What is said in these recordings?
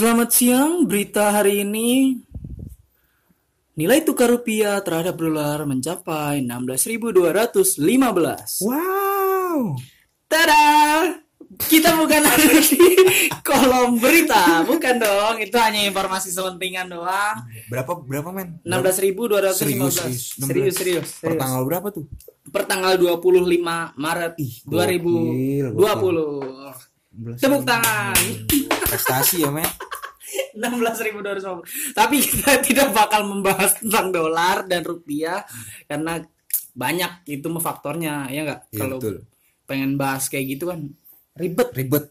Selamat siang, berita hari ini nilai tukar rupiah terhadap dolar mencapai 16.215. Wow. Tada! Kita bukan ada di kolom berita, bukan dong. Itu hanya informasi selentingan doang. Berapa berapa men? 16.215. Serius, Serius, serius. serius. Per serius. tanggal berapa tuh? Per tanggal 25 Maret Ih, 2020. gokil, Tepuk tangan. Prestasi ya men. 16.250. Tapi kita tidak bakal membahas tentang dolar dan rupiah karena banyak itu mah faktornya ya nggak Iya kalau betul. pengen bahas kayak gitu kan ribet Ribet.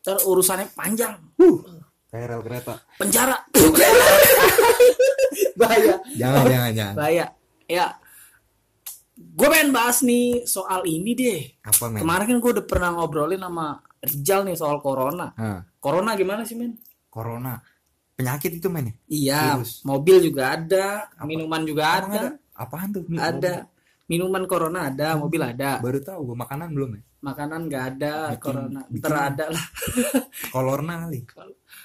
Ntar urusannya panjang Kayak rel kereta. penjara bahaya Jangan jangan jangan. bahaya ya gue pengen bahas nih soal ini deh Apa men? kemarin kan gue udah pernah ngobrolin sama Rijal nih soal corona Ah, corona gimana sih men corona. Penyakit itu men ya? iya Virus. mobil juga ada minuman juga Emang ada Apaan tuh? Ada minuman corona ada mobil ada Baru tahu gue makanan belum ya? makanan nggak ada Bikin- corona bikin- terada lah Kolorna kali.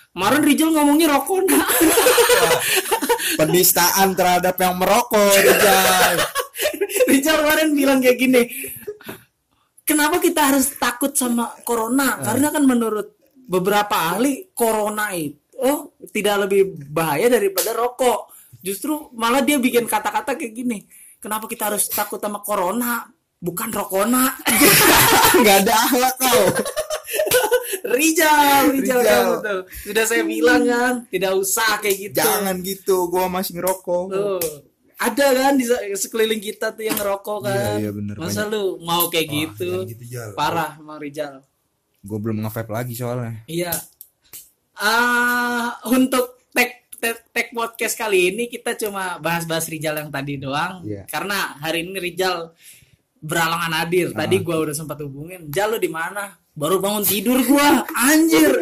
kemarin Rijal ngomongnya rokona Penistaan terhadap yang merokok, Rijal. Rijal kemarin bilang kayak gini kenapa kita harus takut sama corona karena kan menurut beberapa ahli corona itu oh tidak lebih bahaya daripada rokok justru malah dia bikin kata-kata kayak gini kenapa kita harus takut sama corona bukan rokona Enggak ada akhlak kau. Rijal, Rijal, Rijal. ya, betul. Sudah saya bilang kan, tidak usah kayak gitu. Jangan gitu, gua masih ngerokok. Tuh. Ada kan di se- sekeliling kita tuh yang ngerokok kan. Iya, iya, bener, Masa lu mau kayak Wah, gitu? gitu, Jal. Parah Mang Rijal. Gue belum nge-vape lagi soalnya. Iya. Ah, untuk tag tag tag podcast kali ini kita cuma bahas-bahas Rijal yang tadi doang. Iya. Karena hari ini Rijal beralangan hadir. Ah. Tadi gua udah sempat hubungin. Jal di mana? Baru bangun tidur gua. Anjir.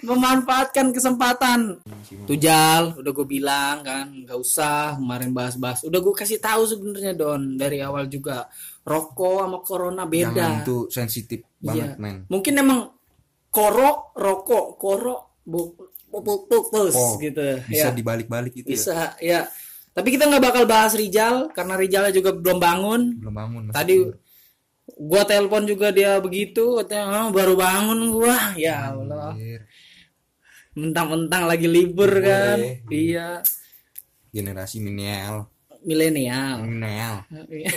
Memanfaatkan kesempatan. Tuh Jal, udah gue bilang kan, nggak usah kemarin bahas-bahas. Udah gue kasih tahu sebenarnya Don dari awal juga. Rokok sama corona beda. Jangan tuh sensitif Iya. banget, men. Mungkin emang koro rokok, koro bu bu- bu- putus Oh, gitu. Bisa ya. dibalik-balik itu ya. Bisa, ya. Tapi kita nggak bakal bahas Rijal karena Rijalnya juga belum bangun. Belum bangun. Tadi tidur. gua telepon juga dia begitu, katanya "Ah, baru bangun gua. Ya Allah. Mentang-mentang lagi libur kan. ya. Iya, Generasi milenial. milenial. Milenial. Iya.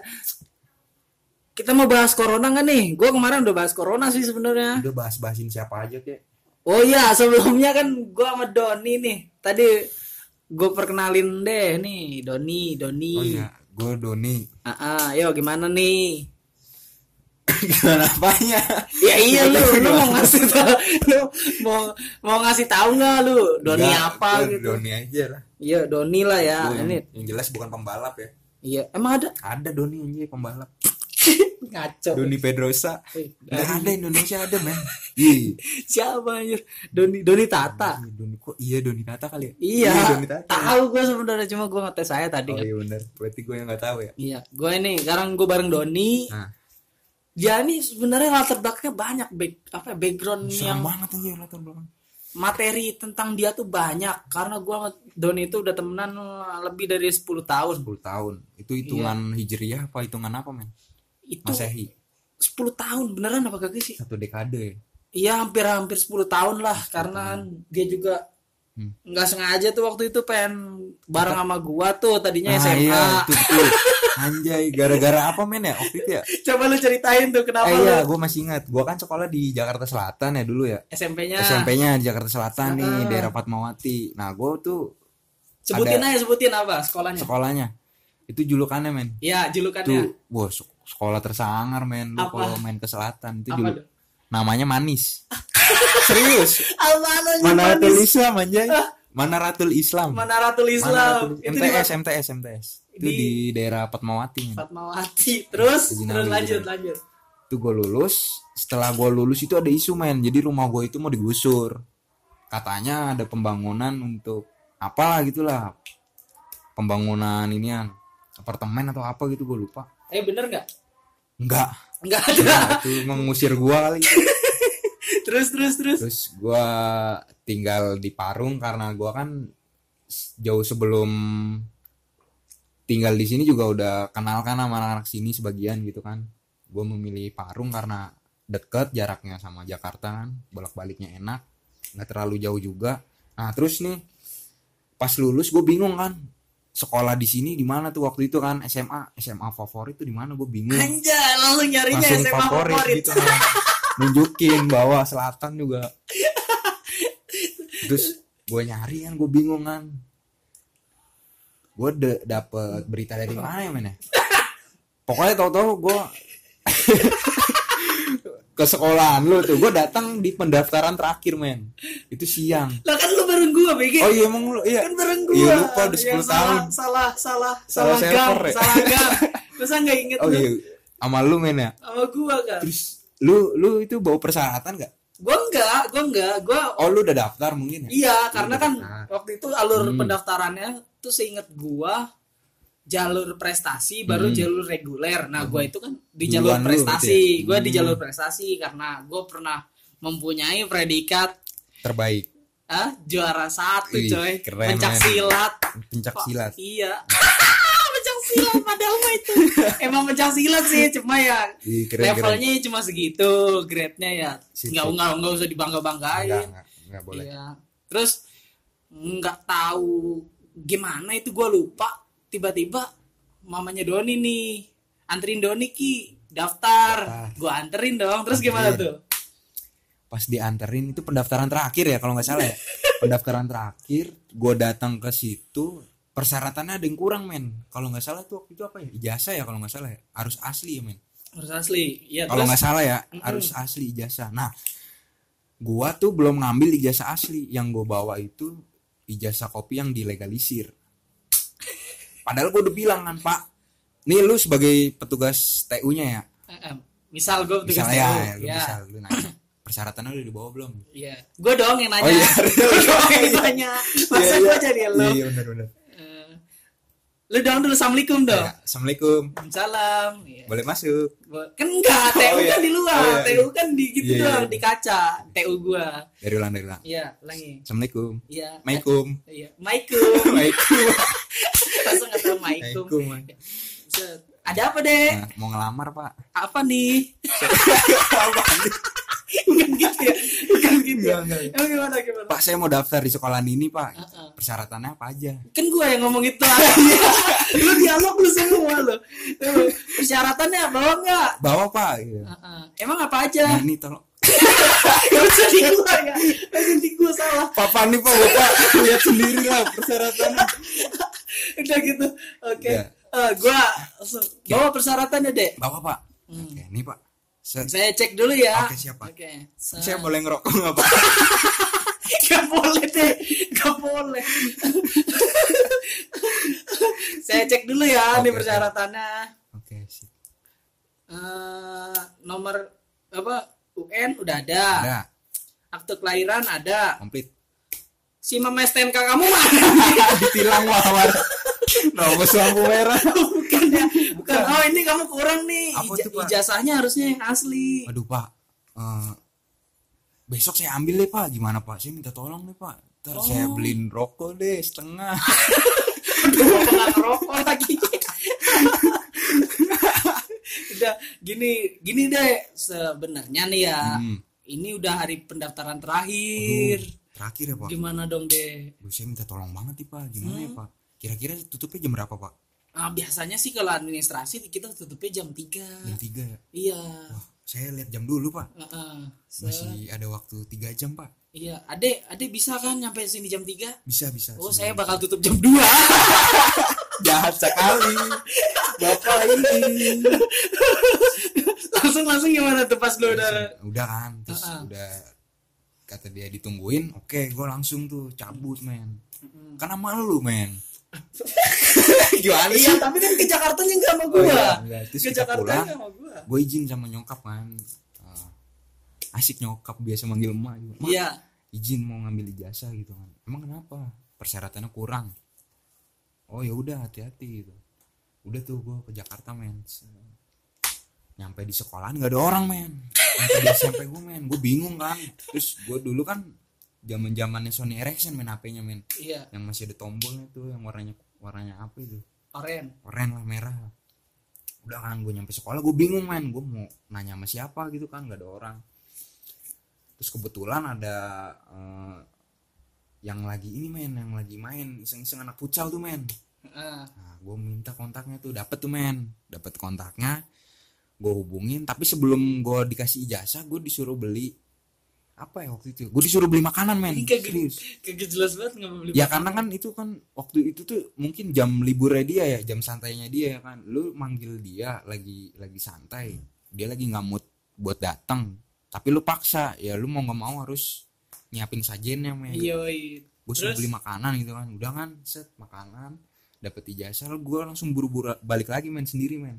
Kita mau bahas corona nggak nih? Gua kemarin udah bahas corona sih sebenarnya. Udah bahas-bahasin siapa aja kek. Oh iya, sebelumnya kan gua sama Doni nih. Tadi gue perkenalin deh nih, Doni, Doni. Oh iya, gue Doni. Ah, ah, yo gimana nih? Gimana apanya? Ya iya lu, lu mau ngasih tau, lu mau mau ngasih tahu nggak lu Doni Enggak, apa gitu? Doni aja lah. Iya Doni lah ya. Gua yang, Ini, yang jelas bukan pembalap ya. iya emang ada Ada Doni aja pembalap. Ngaco. Doni Pedrosa. Enggak ada Indonesia ada, men. Siapa anjir? Doni Doni Tata. Doni kok iya Doni Tata kali ya? Iya, Doni Tata. tahu gue sebenarnya cuma gue ngetes saya tadi Oh kan. iya benar. Berarti gue yang nggak tahu ya. Iya, gue ini sekarang gue bareng Doni. Nah, Dia ini sebenarnya latar belakangnya banyak back apa ya, background yang serem banget aja latar belakang. materi tentang dia tuh banyak karena gue sama Doni itu udah temenan lebih dari 10 tahun 10 tahun. Itu hitungan hijriah apa hitungan apa, men? Itu Masehi. 10 tahun beneran apa kagak sih Satu dekade ya. iya hampir hampir 10 tahun lah karena dia juga Hmm. nggak sengaja tuh waktu itu pengen bareng sama gua tuh tadinya Ah, SMA iya, itu betul. Anjay, gara-gara apa men ya waktu itu ya? coba lu ceritain tuh kenapa Eh lu iya, gue masih ingat. Gue kan sekolah di Jakarta Selatan ya dulu ya. SMP-nya SMP-nya di Jakarta Selatan nih, Ah. daerah Fatmawati. Nah, gue tuh sebutin ada- aja sebutin apa sekolahnya sekolahnya. Itu julukannya men. Iya julukannya Tuh, wah sekolah tersangar men. Lu kalau main ke selatan itu apa tuh Namanya Manis. Serius? Apaan anjing, Manaratul manis? Islam anjay. Manaratul Islam. Manaratul Islam Manaratul- itu di MTS, MTS, MTS. Itu Di- di daerah Fatmawati. men. Fatmawati terus terus lanjut gitu. lanjut Itu gue lulus. Setelah gue lulus itu ada isu men. Jadi rumah gue itu mau digusur. Katanya ada pembangunan untuk apa gitulah. Pembangunan inian apartemen atau apa gitu gue lupa. Eh bener nggak? Enggak. nggak ada. Nah, itu mengusir gua kali. terus terus terus. Terus gua tinggal di Parung karena gua kan jauh sebelum tinggal di sini juga udah kenal kan sama anak-anak sini sebagian gitu kan. Gua memilih Parung karena deket jaraknya sama Jakarta kan bolak-baliknya enak nggak terlalu jauh juga. Nah terus nih pas lulus gue bingung kan sekolah di sini di mana tuh waktu itu kan? SMA SMA favorit tuh di mana? Gue bingung. Anjay langsung nyarinya langsung SMA favorit, favorit, gitu kan. nunjukin bahwa selatan juga. Terus gue nyari kan gue bingung kan. Gue dapet berita dari mana ya men ya? Pokoknya tau-tau gue ke sekolahan lu tuh. Gue datang di pendaftaran terakhir men. Itu siang. Lah kan lu bareng gua BG oh iya emang lu iya. Kan bareng gua. Iya, lupa, udah 10 salah, tahun. salah salah Salah salah, gang ya? salah gang. Masa nggak inget oh lu? iya. Sama lu men ya? Sama gua kan terus lu lu itu bawa persyaratan gak gua enggak gua enggak gua oh lu udah daftar mungkin ya? Iya karena kan daftar. waktu itu alur Hmm. pendaftarannya tuh seinget gua jalur prestasi baru Hmm. jalur reguler nah gua itu kan di Duluan jalur lu prestasi gitu ya? di Hmm. jalur prestasi karena gua pernah mempunyai predikat terbaik ah juara satu Wih, coy keren, pencak men. silat pencak silat iya pencak silat padahal mah itu emang pencak silat sih cuma ya Ih, keren, keren. levelnya cuma segitu grade-nya ya Sip, nggak sip. nggak nggak usah dibangga banggain enggak enggak enggak boleh Iya. Terus nggak tahu gimana itu gue lupa. Tiba-tiba mamanya Doni nih anterin Doni ki daftar. Daftar. Gue anterin dong. Terus gimana Anterin. tuh? pas dianterin itu pendaftaran terakhir ya kalau nggak salah ya pendaftaran terakhir gue datang ke situ persyaratannya ada yang kurang men kalau nggak salah tuh waktu itu apa ya ijazah ya kalau nggak salah ya harus asli ya men Harus asli. Iya. kalau nggak salah ya Mm-mm. harus asli ijazah nah gua tuh belum ngambil ijazah asli yang gue bawa itu ijazah kopi yang dilegalisir padahal gue udah bilang kan pak nih lu sebagai petugas TU nya ya Eh, eh, misal gue tugas misalnya ya, TU, lu ya. bisa lu nanya persyaratannya udah dibawa belum Iya. Gue dong yang nanya. Oh, iya. Gue dong yang nanya. Masa Iya, gue iya. jadi lo? iya benar benar Eh, Lu dong dulu assalamualaikum dong. Ya, assalamualaikum Salam. Iya. boleh masuk Kan enggak, TU Oh, iya. kan di luar, Oh, iya, TU kan di gitu Iya, iya, doang, iya. di kaca, TU gua. dari ulang dari ulang Iya, ulangi. assalamualaikum Iya. Maikum Iya, Maikum. Maikum Langsung Set. Ada apa deh? Nah, mau ngelamar pak Apa nih? Bukan gitu ya. Bukan gitu ya. Emang gimana gimana? pak saya mau daftar di sekolah ini pak Heeh. persyaratannya apa aja Kan gua yang ngomong itu Lu dialog lu semua. Tuh, Persyaratannya bawa enggak? bawa pak gitu. Heeh. Emang apa aja? nah ini tolong Gak usah di gua ya. Langsung di gua salah. papa nih pak bapak lihat sendiri lah persyaratannya Udah gitu. Oke. Iya. Eh, gua bawa persyaratannya, Dek. bawa pak oke ini pak Set. Saya cek dulu ya. Oke, siap, Pak. Oke. saya boleh ngerokok nggak pak Gak boleh deh, gak boleh. Saya cek dulu ya Oke, nih persyaratannya. oke sip Eh, nomor apa UN udah ada. ada Akte kelahiran ada. komplit Si mama STNK kamu mana? ditilang mawar nomor lampu merah bukan ya, bukan. Oh ini kamu kurang nih. Ija- ijazahnya harusnya yang asli. Waduh pak, Eh, besok saya ambil deh pak. Gimana pak? Saya minta tolong deh pak. Ntar saya Oh. beliin rokok deh setengah. Aduh, ngerokok lagi. udah gini gini deh sebenarnya nih ya Hmm. ini udah hari pendaftaran terakhir Aduh, terakhir ya pak. gimana dong deh saya minta tolong banget nih pak. Gimana Hmm. ya pak? Kira-kira tutupnya jam berapa pak? nah, biasanya sih kalau administrasi kita tutupnya jam 3 Jam 3 ya. iya Wah, saya lihat jam dulu pak. Heeh. Se- Masih ada waktu 3 jam pak. iya adek adek bisa kan nyampe sini jam 3 Bisa bisa. oh saya bakal tutup jam 2 jahat sekali. Bapak ini. langsung langsung gimana tuh pas lu udah udah kan terus Heeh. udah kata dia ditungguin oke gue langsung tuh cabut men. Karena malu men. Gimana iya tapi kan ke Jakarta nya nggak sama gua iya, iya. Terus ke Jakarta pulang. sama gua. gue izin sama nyokap kan. Eh, asik nyokap biasa manggil emak gitu "Mak, iya. izin mau ngambil ijazah gitu kan. Emang kenapa? Persyaratannya kurang. Oh ya udah hati-hati gitu. Udah tuh gue ke Jakarta men nyampe di sekolahan nggak ada orang men. Sampai di SMP gue men. Gue bingung kan. Terus gue dulu kan zaman zamannya Sony Ericsson main HP-nya men. Iya. Yang masih ada tombolnya tuh yang warnanya warnanya apa itu? Oren. Oranye lah merah. Lah. udah kan gue nyampe sekolah gue bingung men. Gue mau nanya sama siapa gitu kan gak ada orang. Terus kebetulan ada eh, yang lagi ini men yang lagi main iseng-iseng anak futsal tuh men. Nah gue minta kontaknya tuh dapet tuh men. Dapet kontaknya gue hubungin tapi sebelum gue dikasih ijazah gue disuruh beli apa ya waktu itu gue disuruh beli makanan men. Kagak serius. Kagak jelas banget nggak beli ya karena kan itu kan waktu itu tuh mungkin jam liburnya dia ya jam santainya dia ya kan. Lu manggil dia lagi lagi santai dia lagi nggak mood buat datang tapi lu paksa. Ya lu mau nggak mau harus nyiapin sajennya men. Iya iya. gue suruh Terus? beli makanan gitu kan. Udah kan set makanan dapet ijazah gue langsung buru-buru balik lagi men sendiri men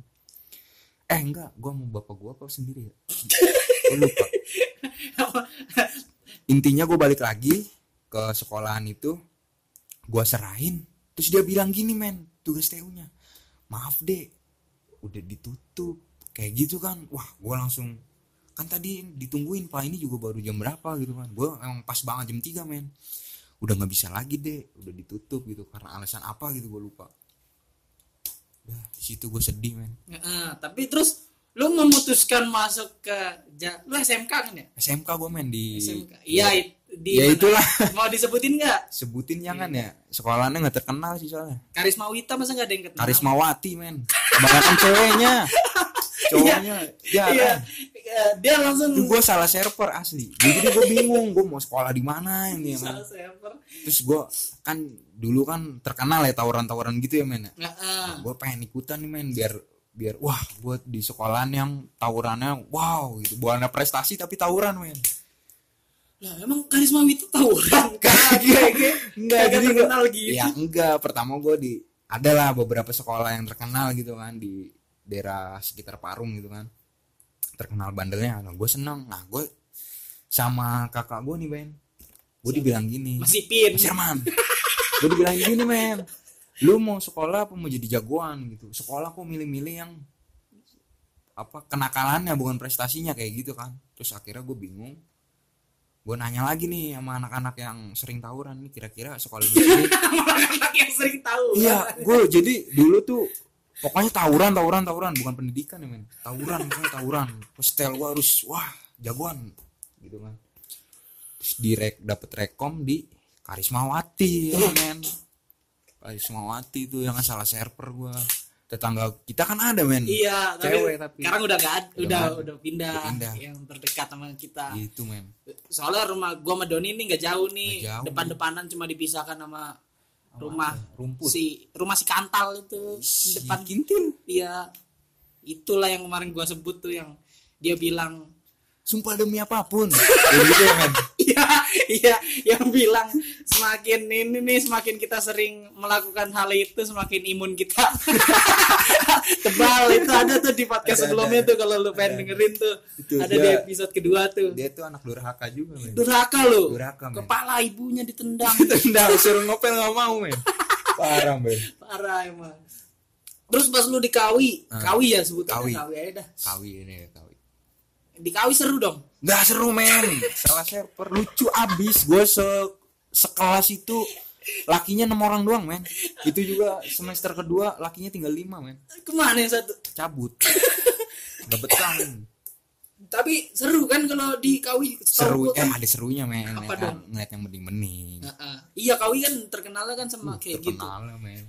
eh enggak gue mau bapak gue apa sendiri ya? Gua lupa. Intinya gue balik lagi ke sekolahan itu gue serahin. Terus dia bilang gini men tugas TU nya maaf deh udah ditutup. Kayak gitu kan. Wah gue langsung kan tadi ditungguin pak ini juga baru jam berapa? Gitu kan. Gue emang pas banget jam 3 men. Udah nggak bisa lagi deh udah ditutup gitu. Karena alasan apa gitu gue lupa di situ gue sedih men. Heeh, tapi terus lu memutuskan masuk ke ja- lu SMK kan ya? SMK gue men di SMK iya it- di ya mana? itulah. Mau disebutin nggak? Sebutin jangan ya. Sekolahnya nggak terkenal sih soalnya. Karisma Wita masa nggak ada yang kenal? Karismawati men. Kebanyakan ceweknya cowoknya. Ya dia langsung gue salah server asli. Jadi gue bingung gue mau sekolah di mana ini ya salah server. Terus gue kan dulu kan terkenal ya tawuran-tawuran gitu ya men Heeh. gue pengen ikutan nih men biar biar wah gue di sekolahan yang tawurannya wow gitu. Bukan ada prestasi tapi tawuran men. Lah emang Karisma Wita tawuran? Kagak enggak jadi terkenal gitu. ya enggak. Pertama gue di adalah beberapa sekolah yang terkenal gitu kan di daerah sekitar Parung gitu kan. Terkenal bandelnya. Nah, gue seneng. Nah gue sama kakak gue nih Ben gue dibilang gini. Masih pin Mas Herman. Gue dibilang gini men lu mau sekolah apa mau jadi jagoan gitu? Sekolah kok milih-milih yang apa kenakalannya bukan prestasinya kayak gitu kan. Terus akhirnya gue bingung. Gue nanya lagi nih sama anak-anak yang sering tawuran nih kira-kira sekolah di sini anak yang sering tahu iya gue jadi dulu tuh pokoknya tawuran tawuran tawuran. Bukan pendidikan ya men. Tawuran pokoknya tawuran. Style gue harus wah jagoan. Gitu kan. Terus direk dapet rekom di Karismawati ya men. Karismawati itu yang salah server gue tetangga kita kan ada men. Iya tapi Cewek tapi. sekarang udah gak ada Udah udah udah pindah, Udah pindah. yang terdekat sama kita. Itu men. Soalnya rumah gua sama Doni ini nggak jauh nih. Depan-depanan cuma dipisahkan sama rumah rumput. si rumah si kantal itu depan kintil dia itulah yang kemarin gua sebut tuh yang dia bilang sumpah demi apa pun. Kayak gitu ya iya iya. Yang bilang semakin ini nih semakin kita sering melakukan hal itu semakin imun kita. Tebal itu ada tuh di podcast Ada, sebelumnya ada. tuh kalau lu pengen dengerin tuh. Itu ada dia- di episode kedua tuh. Dia tuh anak durhaka juga men. Durhaka lu. Durhaka, men. kepala ibunya ditendang. Tendang suruh ngopel nggak mau men. Parah men. Parah emang terus pas lu di kawi kawi ya sebutnya. Kawi. kawi aja dah. Kawi ini ya kawi di kawi seru dong. Nggak seru men. Salah server lucu abis gue se sekelas itu lakinya enam orang doang men. Itu juga semester kedua lakinya tinggal lima men. Ke mana yang satu? Cabut. Nggak betah tapi seru kan kalau di kawi? Seru gua eh kan- ada serunya men. Apa kan? dong? ngeliat yang bening-bening. Heeh. iya kawi kan terkenalnya kan sama kayak gitu. terkenal men.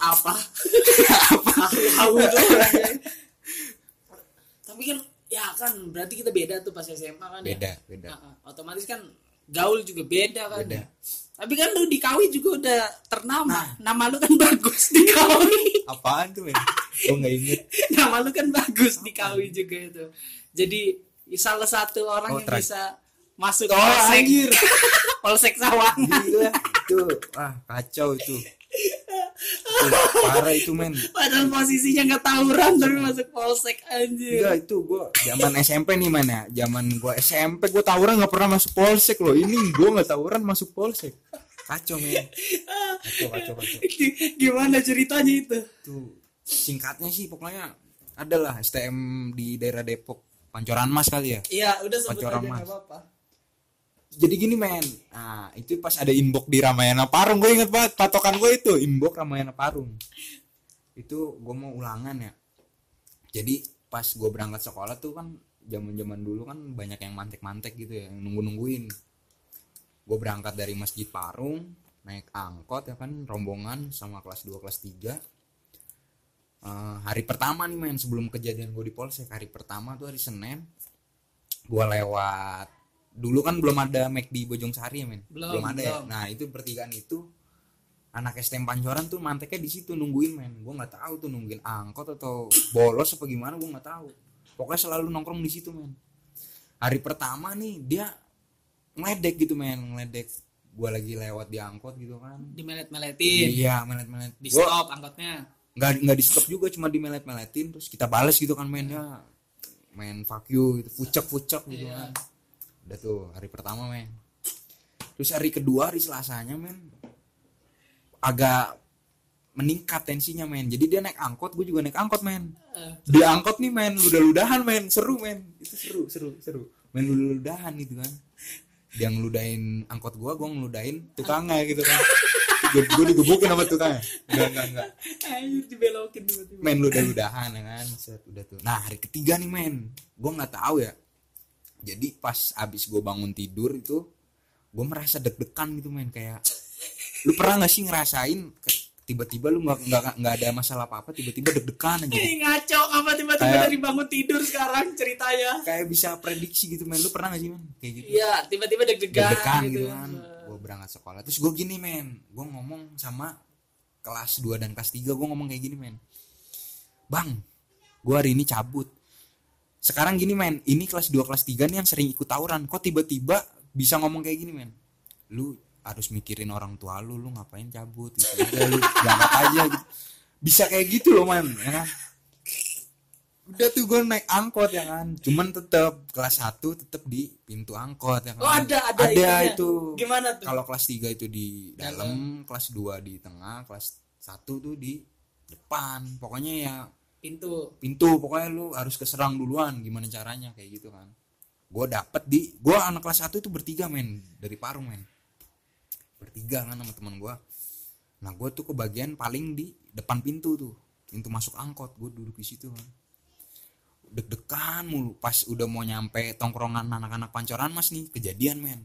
Apa? Tahu tuh tapi kan ya kan berarti kita beda tuh pas SMA kan ya? beda beda. Heeh. otomatis kan gaul juga beda kan. Beda. tapi kan lu di kawi juga udah ternama. Nama lu kan bagus di kawi apaan tuh men gue nggak inget nama lu kan bagus di kawi juga itu. Jadi salah satu orang Oh, yang bisa masuk Oh, polsek. anjir. polsek sawangan. Gila itu. Ah kacau itu Itu, parah itu men. Padahal posisinya nggak tawuran tapi masuk polsek anjir. Enggak itu gue zaman SMP nih mana zaman gue SMP gue tawuran nggak pernah masuk polsek loh. Ini gue nggak tawuran masuk polsek. Kacau men. Kacau kacau kacau. Gimana ceritanya itu? Itu singkatnya sih pokoknya adalah STM di daerah Depok. Pancoran mas kali ya? Iya, udah sebut Pancoran aja Mas. apa-apa. Jadi gini men. Nah itu pas ada inbox di Ramayana Parung gue inget banget patokan gue itu inbox Ramayana Parung. Itu gue mau ulangan ya. Jadi pas gue berangkat sekolah tuh kan zaman zaman dulu kan banyak yang mantek-mantek gitu ya nunggu nungguin gue berangkat dari masjid Parung naik angkot ya kan rombongan sama kelas 2 kelas 3 Eh, hari pertama nih men sebelum kejadian gue di polsek hari pertama tuh hari Senin gue lewat dulu kan belum ada McD Bojong Sari ya men? Belum, ada ya? belum. nah itu pertigaan itu anak STM Pancoran tuh manteknya di situ nungguin men. Gue nggak tahu tuh nungguin angkot atau bolos apa gimana gue nggak tahu. Pokoknya selalu nongkrong di situ men. Hari pertama nih dia ngeledek gitu men. Ngeledek gue lagi lewat di angkot gitu kan. Dimelet-meletin. iya melet-melet Di Gua- stop angkotnya. nggak nggak di stop juga cuma dimelet-meletin terus kita bales gitu kan mainnya main fuck you gitu fucek fucek gitu Iya. kan udah tuh hari pertama men. Terus hari kedua hari selasanya men agak meningkat tensinya men. Jadi dia naik angkot gue juga naik angkot men. Eh, di angkot nih men ludah-ludahan men. Seru men. Itu seru seru seru. Main ludah-ludahan gitu kan. Dia ngeludahin angkot gua gua ngeludahin tukangnya gitu kan. Gue gue digebukin sama tukangnya. Enggak enggak enggak. Anjir dibelokin tiba-tiba. main ludah-ludahan ya kan. Set udah tuh. Nah hari ketiga nih men. Gue nggak tahu ya jadi pas abis gue bangun tidur itu gue merasa deg-degan gitu men kayak lu pernah gak sih ngerasain tiba-tiba lu nggak nggak nggak ada masalah apa apa tiba-tiba deg-degan aja? Ih, ngaco apa tiba-tiba Kayak- dari bangun tidur sekarang ceritanya. kayak bisa prediksi gitu men. Lu pernah gak sih men kayak gitu? Iya, tiba-tiba deg-degan deg-degan gitu. gitu kan. Gue berangkat sekolah. Terus gue gini men. Gue ngomong sama kelas 2 dan kelas 3 gue ngomong kayak gini men. Bang gue hari ini cabut sekarang gini men. Ini kelas 2 kelas 3 nih yang sering ikut tawuran. Kok tiba-tiba bisa ngomong kayak gini men? Lu harus mikirin orang tua lu. Lu ngapain cabut? Gitu udah lu berangkat aja gitu. Bisa kayak gitu loh man ya kan? Udah tuh gue naik angkot ya kan? Cuman tetep kelas 1 tetep di pintu angkot ya kan? Oh, ada ada, ada itunya. itu. Gimana tuh? kalau kelas 3 itu di dalam kelas 2 di tengah kelas 1 tuh di depan. Pokoknya ya Pintu. pintu pokoknya lu harus keserang duluan gimana caranya kayak gitu kan. Gue dapet di gue anak kelas 1 itu bertiga men dari Parung men. Bertiga kan sama teman gue nah gue tuh kebagian paling di depan pintu tuh pintu masuk angkot gue duduk di situ kan. Deg-degan mulu pas udah mau nyampe tongkrongan anak-anak pancoran mas nih kejadian men.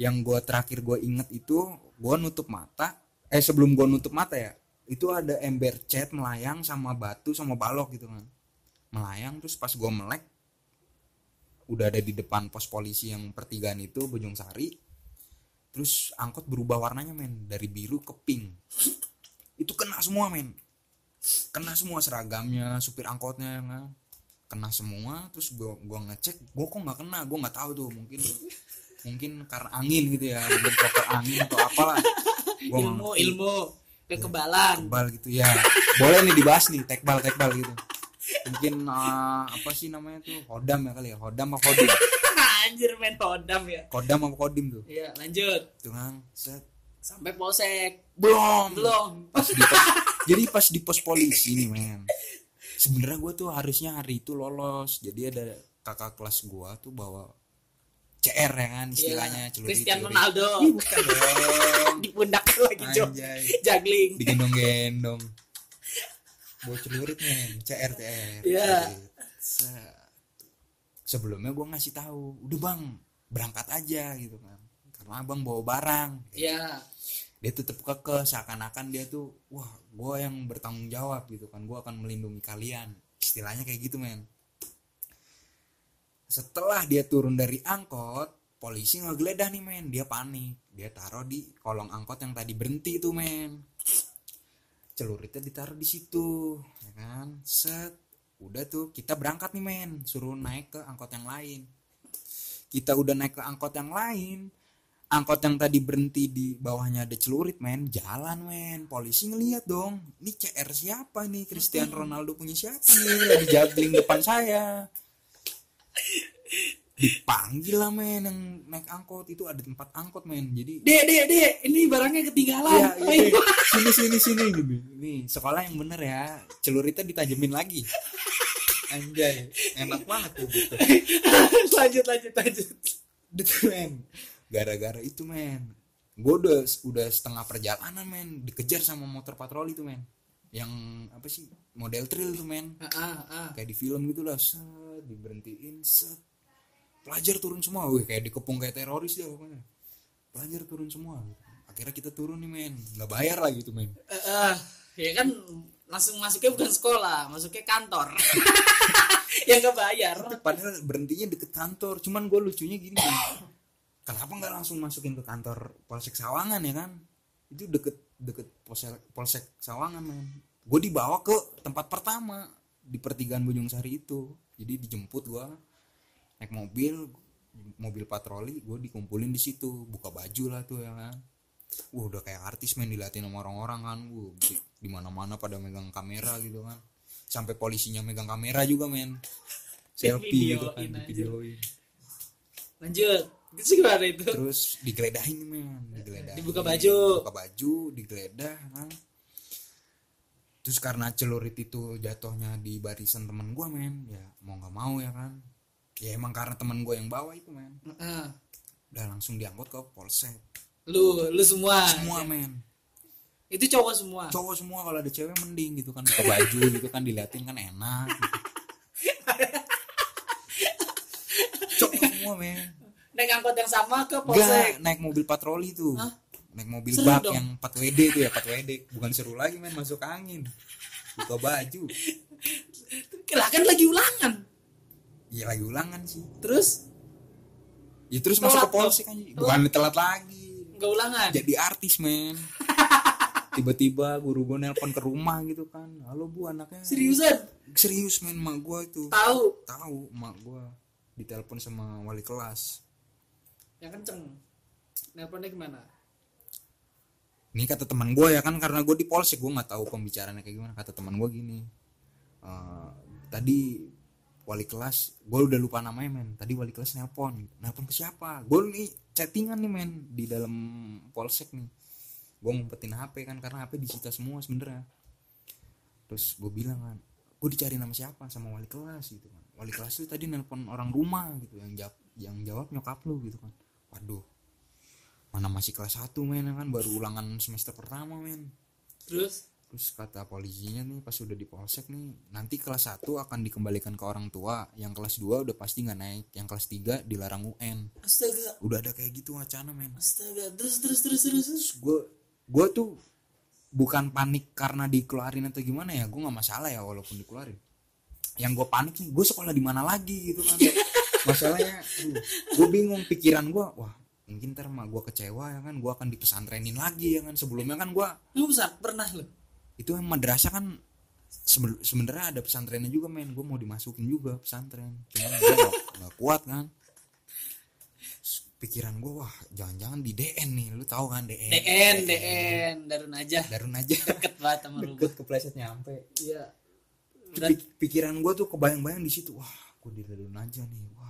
Yang gue terakhir gue inget itu gue nutup mata eh sebelum gue nutup mata ya itu ada ember cat melayang sama batu sama balok gitu kan. Melayang terus pas gue melek udah ada di depan pos polisi yang pertigaan itu Bojong Sari. Terus angkot berubah warnanya men. Dari biru ke pink. Itu kena semua men. Kena semua seragamnya supir angkotnya ya kan. Kena semua terus gua gua ngecek gua kok nggak kena? Gua nggak tahu tuh mungkin mungkin karena angin gitu ya mungkin angin atau apalah. Gua ilmu ngerti. ilmu kekebalan. tekbal gitu ya boleh nih dibahas nih tekbal tekbal gitu mungkin eh, apa sih namanya tuh hodam ya kali ya hodam apa kodim Anjir main hodam ya. kodam apa kodim tuh Iya, lanjut. tuh kan set Sampai polsek. belum Belum. pas di pos, jadi pas di pos polisi nih men sebenarnya gue tuh harusnya hari itu lolos jadi ada kakak kelas gue tuh bawa CR ya kan istilahnya Iya, celurit Cristiano. Ronaldo. Ih, bukan dong Di pundak lagi. Anjay. Juggling. digendong-gendong bawa celurit men CR CR Iya. Set. sebelumnya gue ngasih tahu udah bang berangkat aja gitu kan karena abang bawa barang Iya. dia tetap keke seakan-akan dia tuh wah gue yang bertanggung jawab gitu kan gue akan melindungi kalian istilahnya kayak gitu men setelah dia turun dari angkot polisi ngegeledah nih men. Dia panik. Dia taruh di kolong angkot yang tadi berhenti tuh men. Celuritnya ditaruh di situ ya kan? Set. Udah tuh kita berangkat nih men. Suruh naik ke angkot yang lain. Kita udah naik ke angkot yang lain. Angkot yang tadi berhenti di bawahnya ada celurit men. Jalan men. Polisi ngeliat dong. Ini CR siapa nih? Cristiano Ronaldo punya siapa nih? Lagi juggling depan saya dipanggil lah men yang naik angkot itu ada tempat angkot men jadi Dek, dek, dek, ini barangnya ketinggalan. Iya, Ayo. sini sini sini gitu. Nih, sekolah yang bener ya. Celuritnya ditajemin lagi. anjay enak banget tuh gitu lanjut lanjut lanjut itu men gara-gara itu men gue udah udah setengah perjalanan men dikejar sama motor patroli tuh men yang apa sih model trail tuh men ah, ah, ah. kayak di film gitu lah diberhentiin set. Pelajar turun semua wih kayak dikepung kayak teroris dia pokoknya. Pelajar turun semua. Akhirnya kita turun nih men. Nggak bayar lagi tuh men. Eh, eh, ya kan langsung masuknya bukan sekolah masuknya kantor. Yang nggak bayar. Padahal berhentinya deket kantor. Cuman gue lucunya gini kenapa nggak langsung masukin ke kantor polsek Sawangan ya kan? Itu deket deket polsek polsek Sawangan men. Gue dibawa ke tempat pertama di pertigaan Bojong Sari itu jadi dijemput gue naik mobil mobil patroli gue dikumpulin di situ buka baju lah tuh ya kan. Wah udah kayak artis men dilatih sama orang-orang kan Wah di, di mana-mana pada megang kamera gitu kan. Sampai polisinya megang kamera juga men. Selfie gitu kan aja. videoin lanjut itu gimana itu? Terus digeledahin men digeledahin. Dibuka baju. buka baju digeledah kan terus karena celurit itu jatuhnya di barisan temen gua men ya mau nggak mau ya kan? Ya emang karena temen gua yang bawa itu men. Ah, udah langsung diangkut ke polsek. Lu lu semua semua men. Itu cowok semua? Cowok semua kalau ada cewek mending gitu kan buka baju gitu kan diliatin kan enak gitu. cowok semua men. Naik angkot yang sama ke polsek? naik mobil patroli tuh. Hah? Naik mobil Seru bak dong. yang 4 WD tuh ya, 4 WD. Bukan seru lagi men masuk angin. Buka baju. lah kan lagi ulangan Ya lagi ulangan sih. terus Ya terus Telat masuk ke polsek kan. Bukan telat lagi. nggak ulangan Jadi artis men. Tiba-tiba guru gue nelpon ke rumah gitu kan. Halo bu anaknya. seriusan Serius men mak gue itu. tahu Tahu mak gue ditelepon sama wali kelas. yang kenceng nelponnya gimana ini kata teman gue ya kan karena gue di polsek gue nggak tahu pembicaraannya kayak gimana. Kata teman gue gini "Eh, tadi wali kelas gue udah lupa namanya men. Tadi wali kelas nelpon nelpon ke siapa? Gue nih chattingan nih men di dalam polsek nih. Gue ngumpetin hp kan karena hp disita semua sebenernya terus gue bilang kan gue dicari nama siapa? Sama wali kelas gitu kan. Wali kelas tuh tadi nelpon orang rumah gitu yang jawab yang jawab nyokap lu gitu kan. Waduh mana masih kelas 1 men kan? Baru ulangan semester pertama men. Terus? Terus kata polisinya nih pas udah di polsek nih nanti kelas 1 akan dikembalikan ke orang tua. Yang kelas 2 udah pasti nggak naik. Yang kelas 3 dilarang UN astaga. Udah ada kayak gitu wacana men. Astaga. Terus terus terus terus, terus. gue gue tuh bukan panik karena dikeluarin atau gimana ya. Gue nggak masalah ya walaupun dikeluarin. Yang gue panik nih gue sekolah di mana lagi gitu kan? Masalahnya gue bingung pikiran gue wah mungkin ntar mah gue kecewa ya kan gue akan dipesantrenin lagi ya kan. Sebelumnya kan gue lu besar pernah lu? Itu yang madrasah kan sebenarnya ada pesantrennya juga men. Gue mau dimasukin juga pesantren. Cuman gue gak, gak kuat kan. Pikiran gue wah jangan-jangan di DN nih. Lu tahu kan DN DN DN Darun aja Darun aja deket banget sama lu deket kepleset nyampe. Iya. Pikiran gue tuh kebayang-bayang di situ. Wah gue di Darun aja nih. Wah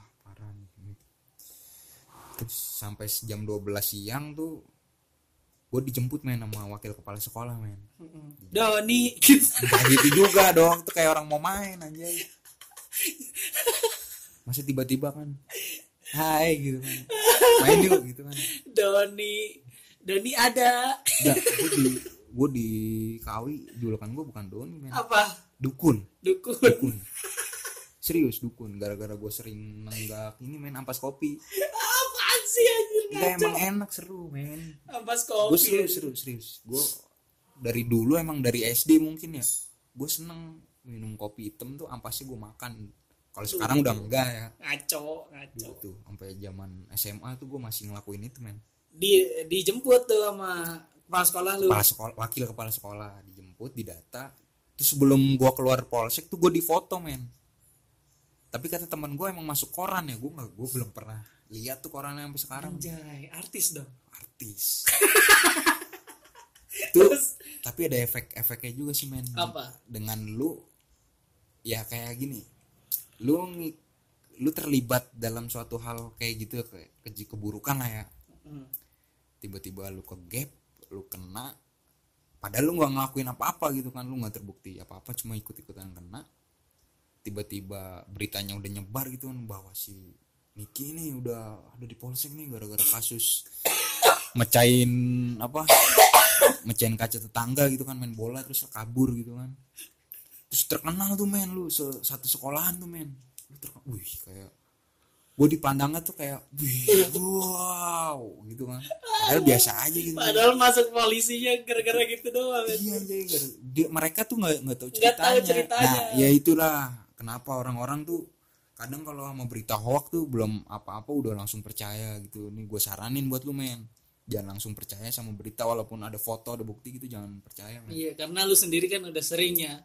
sampai jam 12 siang tuh gue dijemput men sama wakil kepala sekolah men. Doni. Entah gitu juga dong tuh kayak orang mau main anjay. Masa tiba-tiba kan. Hai gitu kan. Main yuk gitu kan. Doni. Doni ada. Enggak, gue di gue di kawi julukan gue bukan Doni men. Apa? Dukun. Dukun. Dukun. Serius dukun. Gara-gara gue sering nenggak ini main ampas kopi sih anjir Enggak emang enak seru men. Ampas gue kopi. serius serius serius. Gue dari dulu emang dari SD mungkin ya. Gue seneng minum kopi hitam tuh ampasnya gue makan. Kalau sekarang udah enggak ya. Ngaco ngaco. Dulu tuh sampai zaman SMA tuh gue masih ngelakuin itu men. Di dijemput tuh sama kepala sekolah lu. Kepala sekolah wakil kepala sekolah. Dijemput didata. Terus sebelum gue keluar polsek tuh gue difoto men. Tapi kata teman gue emang masuk koran ya. Gue nggak gue belum pernah lihat tuh korannya sampai sekarang. Anjay artis dong. Artis. Tuh terus? tapi ada efek-efeknya juga sih men. Apa? Dengan lu ya kayak gini. Lu lu terlibat dalam suatu hal kayak gitu kayak keji keburukan lah ya. Tiba-tiba lu ke gap lu kena padahal lu nggak ngelakuin apa-apa gitu kan. Lu nggak terbukti apa-apa cuma ikut-ikutan kena. Tiba-tiba beritanya udah nyebar gitu kan bahwa si Niki ini udah ada di polsek nih gara-gara kasus mecahin apa mecahin kaca tetangga gitu kan main bola terus kabur gitu kan terus terkenal tuh men lu se- satu sekolahan tuh men lu terkenal wih kayak gue dipandangnya tuh kayak wih wow gitu kan padahal biasa aja gitu Padahal masuk polisinya gara-gara gitu doang. iya gara- dia- mereka tuh nggak nggak tahu ceritanya. tahu ceritanya. nah ya itulah kenapa orang-orang tuh kadang kalau sama berita hoax tuh belum apa-apa udah langsung percaya gitu. Nih gue saranin buat lu men. Jangan langsung percaya sama berita walaupun ada foto ada bukti gitu jangan percaya men. Iya, karena lu sendiri kan udah sering ya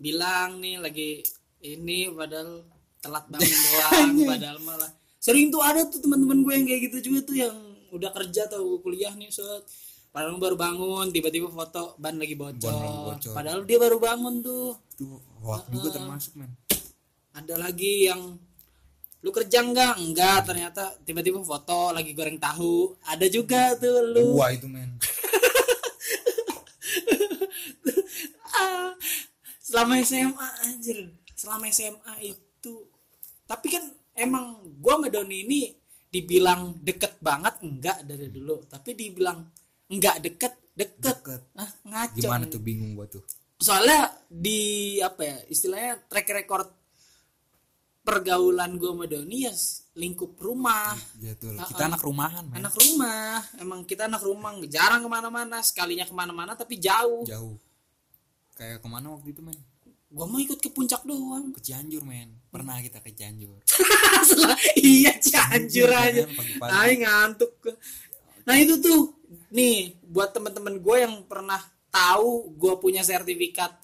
bilang nih lagi ini padahal telat bangun doang, padahal malah sering tuh ada tuh teman-teman gue yang kayak gitu juga tuh yang udah kerja atau kuliah nih set padahal baru bangun tiba-tiba foto ban lagi bocor, Ban lagi bocor. padahal dia baru bangun tuh. Itu hoax juga termasuk men ada lagi yang lu kerja enggak enggak ternyata tiba-tiba foto lagi goreng tahu. Ada juga tuh lu. Wah itu men. Ah, selama SMA anjir. Selama SMA itu. Tapi kan emang gua sama Doni ini dibilang deket banget enggak dari dulu. Tapi dibilang enggak deket deket, Deket. ah ngaco. Gimana tuh bingung gua tuh? Soalnya di apa ya istilahnya track record pergaulan gua sama Doni ya lingkup rumah. Ya tuh kita anak rumahan men. Anak rumah. Emang kita anak rumah jarang ke mana-mana. Sekalinya ke mana-mana tapi jauh. Jauh. Kayak ke mana waktu itu men? Gua mau ikut ke puncak doang. Ke Cianjur men. Pernah kita ke Cianjur. Iya Cianjur aja. kan, pagi-pagi. Ay ngantuk. Nah itu tuh. Nih buat teman-teman gue yang pernah tahu gue punya sertifikat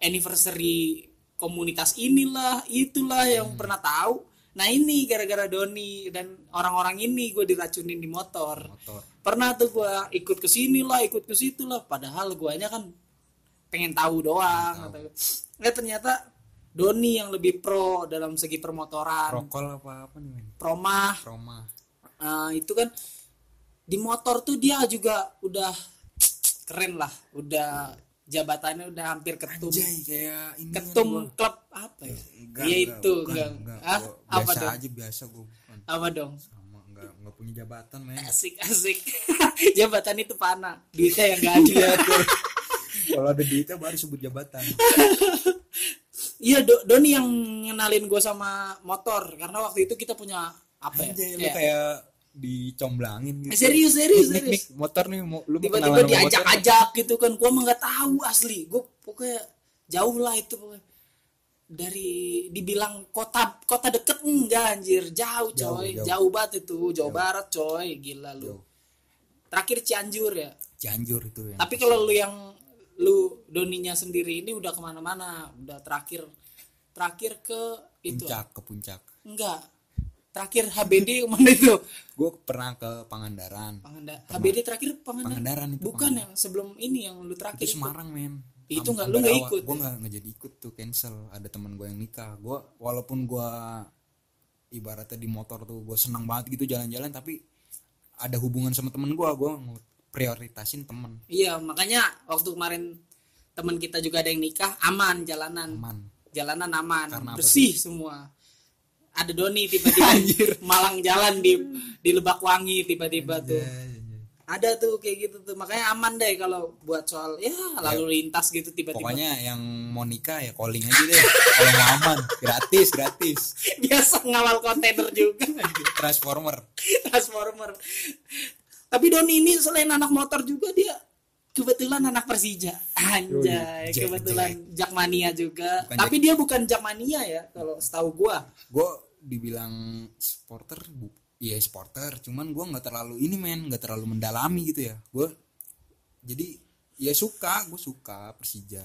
anniversary komunitas inilah itulah yang Hmm. pernah tahu. Nah ini gara-gara Doni dan orang-orang ini gue diracunin di motor. motor Pernah tuh gue ikut ke sini lah, ikut ke situ lah. Padahal guanya kan pengen tahu doang. Eh ternyata Doni yang lebih pro dalam segi permotoran rokol apa apa nih men promah Roma eh, itu kan di motor tuh dia juga udah keren lah udah jabatannya udah hampir ketum. Anjay kayak ini ketum klub apa ya? Enggak, enggak, itu bukan, enggak, enggak. ah Gua apa biasa dong? aja biasa gue apa dong? Sama enggak enggak punya jabatan men. Asik asik. Jabatan itu panah duitnya yang gak ada. Kalau ada duitnya baru sebut jabatan. Iya Do- Doni yang ngenalin gue sama motor. Karena waktu itu kita punya apa ya? Anjay lu kayak- kayak dicomblangin gitu. Serius serius nik, serius. nik, motor nih mau lu tiba-tiba diajak-ajak gitu kan gua mah nggak tahu asli. Gua pokoknya jauh lah itu pokoknya. Dari dibilang kota kota deket enggak anjir. Jauh Jauh, coy. jauh, jauh. banget itu Jawa Barat coy. Gila lu. Jauh. terakhir Cianjur ya. Cianjur itu ya tapi kalau lu yang lu doninya sendiri ini udah ke mana-mana. Udah terakhir terakhir ke itu. Puncak ke puncak. Enggak terakhir HBD ke mana itu. Gue pernah ke Pangandaran. Panganda HBD terakhir Pangandaran, Pangandaran itu bukan yang sebelum ini yang lu terakhir itu Semarang men. Itu nggak- lu nggak ikut? gue nggak nggak jadi ikut tuh cancel. Ada teman gue yang nikah. Gue walaupun gue ibaratnya di motor tuh gue senang banget gitu jalan-jalan tapi ada hubungan sama temen gue gue prioritasin temen. Iya, makanya waktu kemarin teman kita juga ada yang nikah aman jalanan. aman. Jalanan aman, Karena bersih semua. Ada Doni tiba-tiba malang jalan di di Lebak Wangi tiba-tiba tuh. Ada tuh kayak gitu tuh. Makanya aman deh kalau buat soal ya lalu lintas gitu tiba-tiba. pokoknya yang mau nikah ya calling aja deh kalau mau aman gratis gratis Biasa ngawal kontainer juga. transformer Transformer. Tapi Doni ini selain anak motor juga dia kebetulan anak Persija. Anjay, Jack- kebetulan Jakmania juga. Bukan Tapi dia bukan Jakmania ya kalau setahu gua. gue dibilang supporter bu iya supporter cuman gue nggak terlalu ini men nggak terlalu mendalami gitu ya gue jadi ya suka gue suka Persija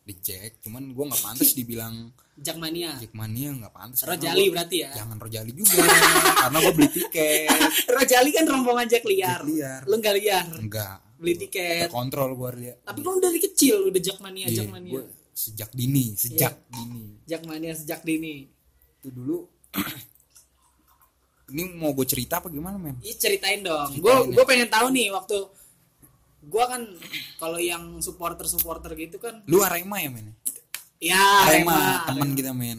di Jack cuman gue nggak pantas dibilang Jakmania. Jackmania nggak pantas Rojali gua- berarti ya. jangan Rojali juga karena gue beli tiket Rojali kan rombongan Jack liar. Jack liar. Lu nggak liar. enggak Beli tiket. terkontrol gue lihat Tapi kan dari kecil udah Jakmania, Iya, Jakmania. gua sejak dini sejak Iya. dini Jakmania sejak dini. itu dulu ini mau gue cerita apa gimana men Ih ceritain dong. Gue ya. gue pengen tahu nih waktu gue kan kalau yang supporter supporter gitu kan lu Arema ya men ya Arema Arema teman kita men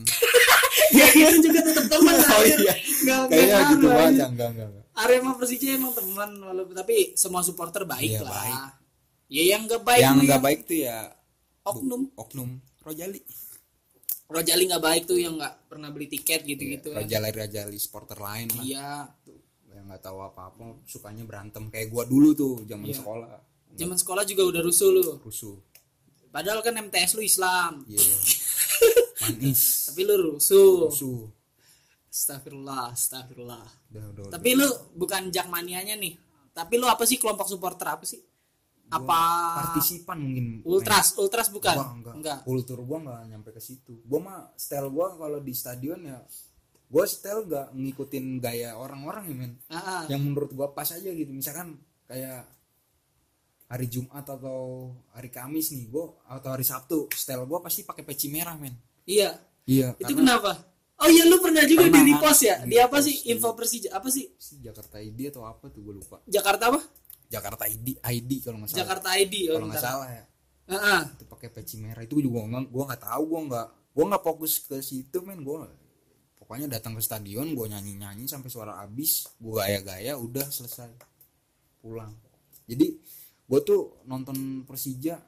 ya itu juga tetap teman oh iya Nggak- kayaknya nggak gitu anjir. enggak enggak enggak. Arema Persija emang teman walaupun tapi semua supporter baik Iya, lah baik. ya yang nggak baik yang nih, enggak baik tuh ya oknum oknum Rojali Rojali nggak baik tuh yang nggak pernah beli tiket gitu-gitu ya. Rojali Rojali supporter lain lah iya yang nggak tahu apa-apa sukanya berantem kayak gua dulu tuh zaman Iya. sekolah zaman sekolah juga udah rusuh lu rusuh padahal kan MTS lu Islam iya manis tapi lu rusuh rusuh Astagfirullah, astagfirullah. udah udah udah. Tapi lu bukan jakmanianya nih. Tapi lu apa sih kelompok supporter apa sih? Apa partisipan mungkin ultras? Ultras bukan? Gua enggak. Enggak. kultur gua nggak nyampe ke situ gua mah style gua kalau di stadion ya gua style nggak ngikutin gaya orang-orang ya men Ah, yang menurut gua pas aja gitu misalkan kayak hari Jumat atau hari Kamis nih gua atau hari Sabtu style gua pasti pakai peci merah men Iya. iya Itu kenapa? Oh iya lu pernah juga Pernah, di repost ya? di Di apa sih? iya. Info Persija apa sih? Si Jakarta ID atau apa tuh gua lupa Jakarta apa? Jakarta ID ID kalau nggak salah. Jakarta ID oh, kalau nggak salah ya. Ah, ah. itu pakai peci merah itu juga gua gua nggak tahu gua nggak gua nggak fokus ke situ men. Gua pokoknya datang ke stadion gua nyanyi nyanyi sampai suara habis gua gaya gaya udah selesai. Pulang. Jadi gua tuh nonton Persija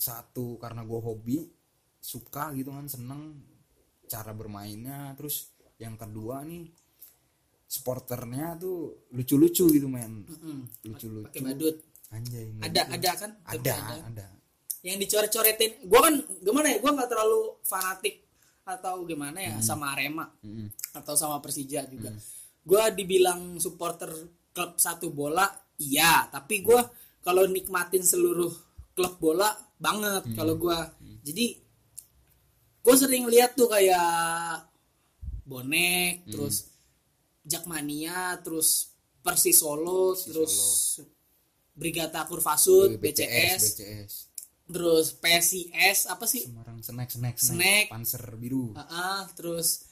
satu karena gua hobi suka gitu kan seneng cara bermainnya. Terus yang kedua nih sporternya tuh lucu-lucu gitu men lucu-lucu Pakai badut. anjay Ada ada kan? Ada ada Yang dicoret-coretin. Gua kan gimana ya? Gua nggak terlalu fanatik atau gimana Hmm. ya sama Arema Mm-mm. atau sama Persija juga. Hmm. Gua dibilang supporter klub satu bola, iya. Tapi gua kalau nikmatin seluruh klub bola banget Hmm. kalau gua. Jadi gue sering lihat tuh kayak bonek, Hmm. terus Jakmania, terus Persis Solo, terus Brigata Kurvasut, BCS, BCS terus PSIS apa sih? Semarang snack snack Snack. Panser biru Ah, ah, terus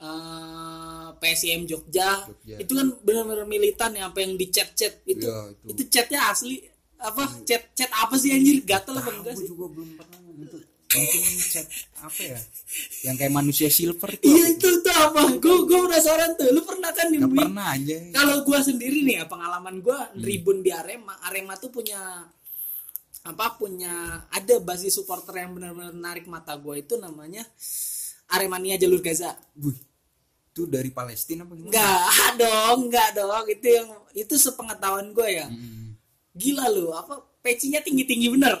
eh, PSIM Jogja. Jogja. itu kan benar-benar militan ya apa yang di chat chat itu Iya, itu. itu chatnya asli apa chat chat apa sih anjir gatel apa enggak aku sih juga belum pernah itu mungkin chat apa ya? Yang kayak manusia silver itu iya itu tuh apa? Gue gue penasaran tuh. Lu pernah kan di Nggak pernah aja kalau gua sendiri nih ya pengalaman gua Hmm. ribun di Arema. Arema tuh punya apa punya ada basis supporter yang benar-benar menarik mata gua itu namanya Aremania Jalur Gaza. Wih, itu dari Palestina apa gimana? Enggak dong enggak dong. Itu yang itu sepengetahuan gua ya. Mm-mm. gila lu apa pecinya tinggi-tinggi bener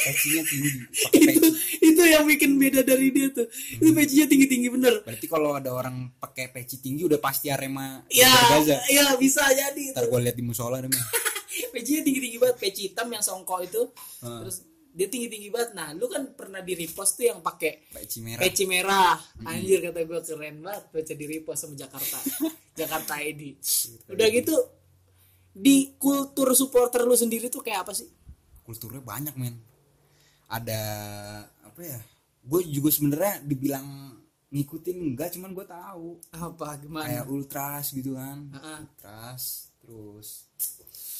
Pecinya tinggi itu peci. itu yang bikin beda dari dia tuh. Itu pecinya tinggi-tinggi bener. Berarti kalau ada orang pakai peci tinggi udah pasti Arema ya Gaza ya bisa jadi ntar gue lihat di musola deh pecinya tinggi-tinggi banget. Peci hitam yang songkok itu. Hmm. terus dia tinggi-tinggi banget. Nah lu kan pernah di repost tuh yang pakai peci merah. peci merah. Anjir kata gue keren banget baca di repost sama Jakarta. Jakarta ID udah gitu di kultur supporter lu sendiri tuh kayak apa sih? Kulturnya banyak men ada apa ya gue juga sebenarnya dibilang ngikutin enggak cuman gue tahu. Apa gimana? Kayak ultras gitu kan. Heeh. ultras terus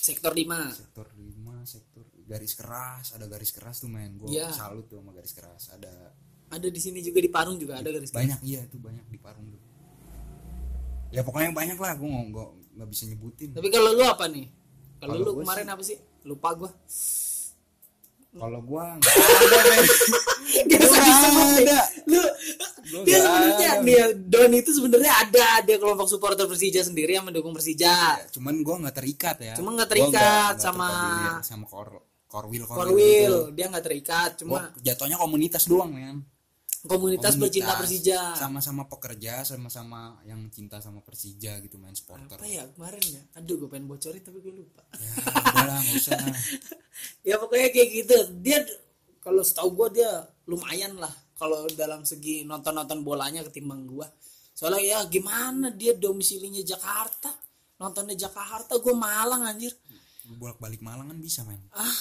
sektor 5 sektor 5 sektor garis keras ada garis keras tuh men gue Iya. salut tuh sama garis keras. Ada ada di sini juga di Parung juga ada garis banyak iya tuh banyak di Parung tuh. Ya pokoknya banyak lah gue nggak nggak bisa nyebutin. Tapi kalau lu apa nih? Kalau lu kemarin apa sih? Lupa gua kalau gue nggak ada men. Gak usah Gua disebut nggak deh. ada. Lu Gua dia sebenarnya dia Don itu sebenarnya ada ada kelompok supporter Persija sendiri yang mendukung Persija. Ya, cuman gue nggak terikat ya. Cuma nggak Gua terikat nggak sama- terkoordinir sama kor korwil Korwil, dia nggak terikat, Gua cuma jatuhnya komunitas doang men komunitas, pecinta Persija. sama-sama pekerja sama-sama yang cinta sama Persija gitu main supporter Apa ya kemarin ya? Aduh, gue pengen bocorin tapi gue lupa. ya udahlah nggak usah ya pokoknya kayak gitu. Dia kalau setahu gue dia lumayan lah kalau dalam segi nonton-nonton bolanya ketimbang gua. Soalnya ya gimana dia domisilinya Jakarta, nontonnya Jakarta, gue Malang anjir. bolak balik Malang kan bisa men ah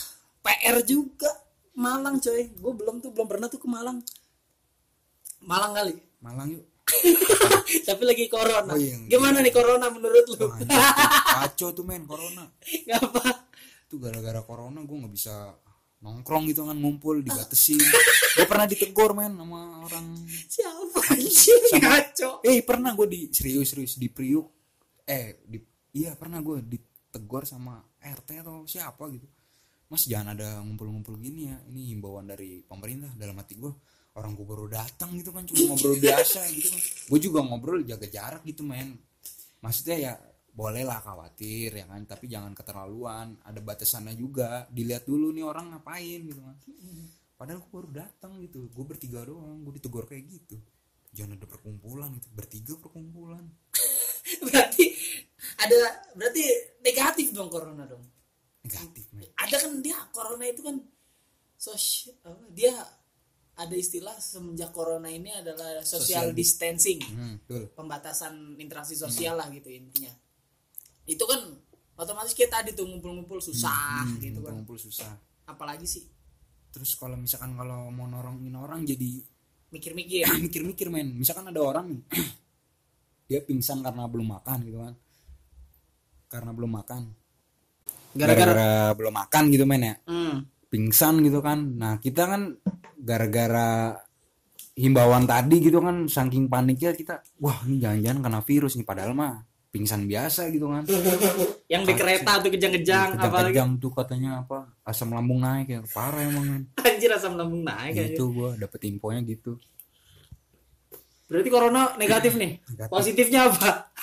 PR juga Malang coy gue belum tuh belum pernah tuh ke Malang Malang kali. Malang yuk. Tapi lagi corona. Oh, iya. gimana nih corona menurut lu? Kacau tuh men corona. Ngapa? tuh gara-gara corona gue nggak bisa nongkrong gitu kan ngumpul dibatasin. Gue pernah ditegur men sama orang. Siapa? Anjing ngaco. Eh pernah gue di serius serius di Priuk. Eh di iya pernah gue ditegur sama RT atau siapa gitu. Mas jangan ada ngumpul-ngumpul gini ya. Ini himbauan dari pemerintah dalam hati gue orang gue baru datang gitu kan cuma ngobrol biasa gitu kan. Gue juga ngobrol jaga jarak gitu men. Maksudnya ya boleh lah khawatir ya kan tapi jangan keterlaluan. Ada batasannya juga dilihat dulu nih orang ngapain gitu kan. Padahal gue baru datang gitu gue bertiga doang gue ditegur kayak gitu. Jangan ada perkumpulan gitu bertiga perkumpulan. Berarti ada berarti negatif dong corona dong? Negatif men. Ada kan dia corona itu kan sosial dia ada istilah semenjak corona ini adalah social Social distancing. Hmm, betul. Pembatasan interaksi sosial lah gitu intinya. Itu kan otomatis kita tadi tuh ngumpul-ngumpul susah Hmm, gitu kan. ngumpul susah. Apalagi sih? Terus kalau misalkan kalau mau nolongin orang jadi mikir-mikir. Mikir-mikir men. Misalkan ada orang nih dia pingsan karena belum makan gitu kan. Karena belum makan. Gara-gara gara-gara belum makan gitu men ya. Hmm, pingsan gitu kan. Nah kita kan gara-gara himbauan tadi gitu kan saking paniknya kita wah ini jangan-jangan kena virus nih padahal mah pingsan biasa gitu kan. Yang di kereta tuh kejang-kejang apalagi. kejang tuh katanya apa asam lambung naik ya parah emang men. Anjir asam lambung naik gitu gua dapet infonya gitu. Berarti corona negatif nih? Negatif. positifnya apa?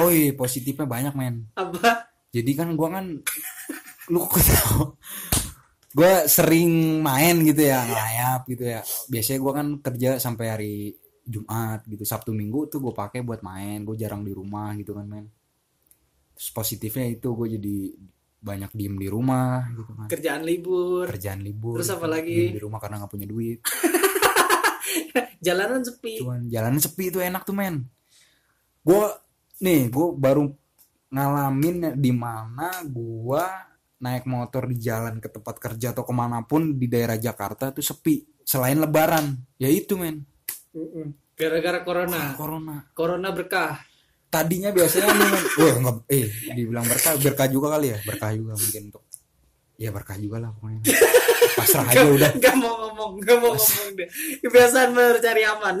Oh iya positifnya banyak men. Apa? Jadi kan gua kan lu tau gua sering main gitu ya ngayap gitu ya. Biasanya gua kan kerja sampai hari Jumat gitu. Sabtu Minggu tuh gue pakai buat main. Gue jarang di rumah gitu kan men. Terus positifnya itu gue jadi banyak diem di rumah gitu kan. Kerjaan libur. Kerjaan libur Terus apa gitu. lagi? Diem di rumah karena nggak punya duit. Jalanan sepi. Cuman jalanan sepi itu enak tuh men. Gue nih gue baru ngalamin di mana gue naik motor di jalan ke tempat kerja atau ke mana pun di daerah Jakarta tuh sepi. Selain Lebaran. Ya itu men. Gara-gara corona. Corona. Corona berkah. Tadinya biasanya nih men. Wah nggak eh dibilang berkah berkah juga kali ya? Berkah juga mungkin untuk ya berkah juga lah pokoknya. Pasrah aja udah. Gak mau ngomong, gak mau ngomong deh. Kebiasaan mencari aman.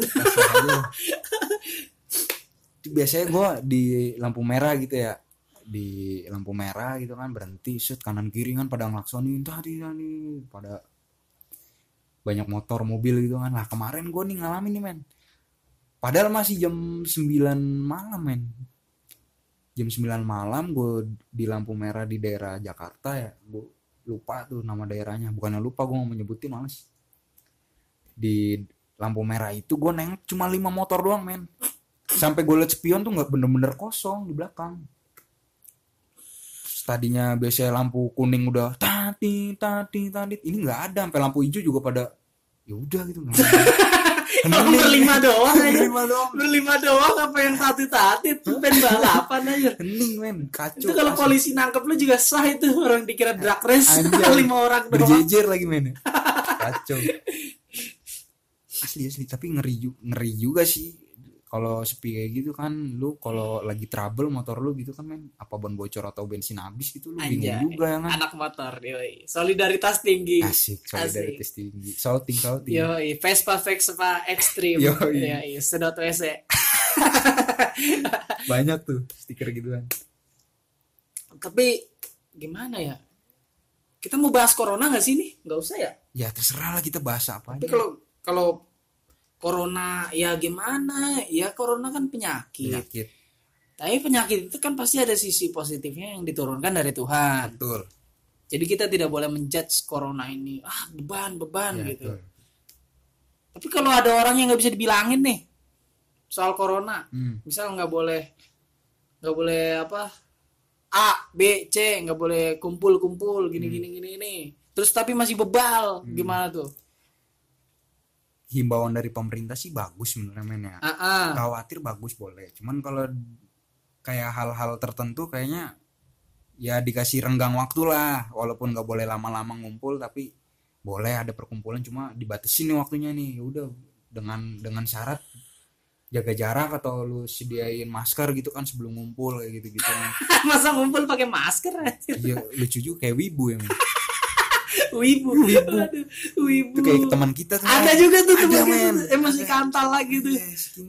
biasanya gue di lampu merah gitu ya di lampu merah gitu kan berhenti set kanan kiri kan pada ngelaksonin tadi tadi pada banyak motor mobil gitu kan. Lah kemarin gue nih ngalamin nih men. Padahal masih jam 9 malam men. Jam 9 malam gue di lampu merah di daerah Jakarta ya gue lupa tuh nama daerahnya. Bukannya lupa gue mau menyebutin males. Di lampu merah itu gue nengok cuma lima motor doang men. Sampai gue liat spion tuh nggak bener-bener kosong di belakang tadinya biasanya lampu kuning udah tati tati tati. Ini nggak ada sampai lampu hijau juga pada ya udah gitu. Orang Hening. berlima doang aja. Berlima doang. Berlima doang apa yang tati-tati? Tuh pen balapan aja. hening men. Kacau Itu kalau polisi nangkep lu juga sah itu orang dikira drag race. Lima orang doang. berjejer lagi men. Kacau. Asli asli. Tapi ngeri ngeri juga sih kalau sepi kayak gitu kan lu kalau lagi trouble motor lu gitu kan men apa ban bocor atau bensin habis gitu lu Anjay. bingung juga ya kan Anak motor, yoi. Solidaritas tinggi. asik solidaritas tinggi salting salting Yoi, Vespa Vespa Extreme. Yoi. Yoi, sedot WC. banyak tuh stiker gituan Tapi gimana ya? Kita mau bahas corona gak sih nih? Gak usah ya? ya terserah lah kita bahas apa Tapi kalau kalau corona ya gimana? Ya corona kan penyakit. penyakit Tapi penyakit itu kan pasti ada sisi positifnya yang diturunkan dari Tuhan. betul Jadi kita tidak boleh menjudge corona ini ah beban beban Ya, gitu. betul. Tapi kalau ada orang yang nggak bisa dibilangin nih soal corona, Hmm. misal nggak boleh nggak boleh apa A B C nggak boleh kumpul kumpul gini Hmm. gini gini gini. Terus tapi masih bebal gimana tuh? Himbauan dari pemerintah sih bagus sebenarnya men ya. Ah, ah. khawatir bagus boleh. Cuman kalau kayak hal-hal tertentu kayaknya ya dikasih renggang waktu lah. Walaupun nggak boleh lama-lama ngumpul tapi boleh ada perkumpulan. Cuma dibatasi nih waktunya nih. Ya udah dengan dengan syarat jaga jarak atau lu sediain masker gitu kan sebelum ngumpul kayak gitu gitu Masa ngumpul pakai masker iya lucu juga kayak wibu ya. Wibu. Wibu. Aduh, wibu. Itu kayak teman kita tuh ada men. juga tuh Ada, teman kita emosi Ada. kantal lagi tuh.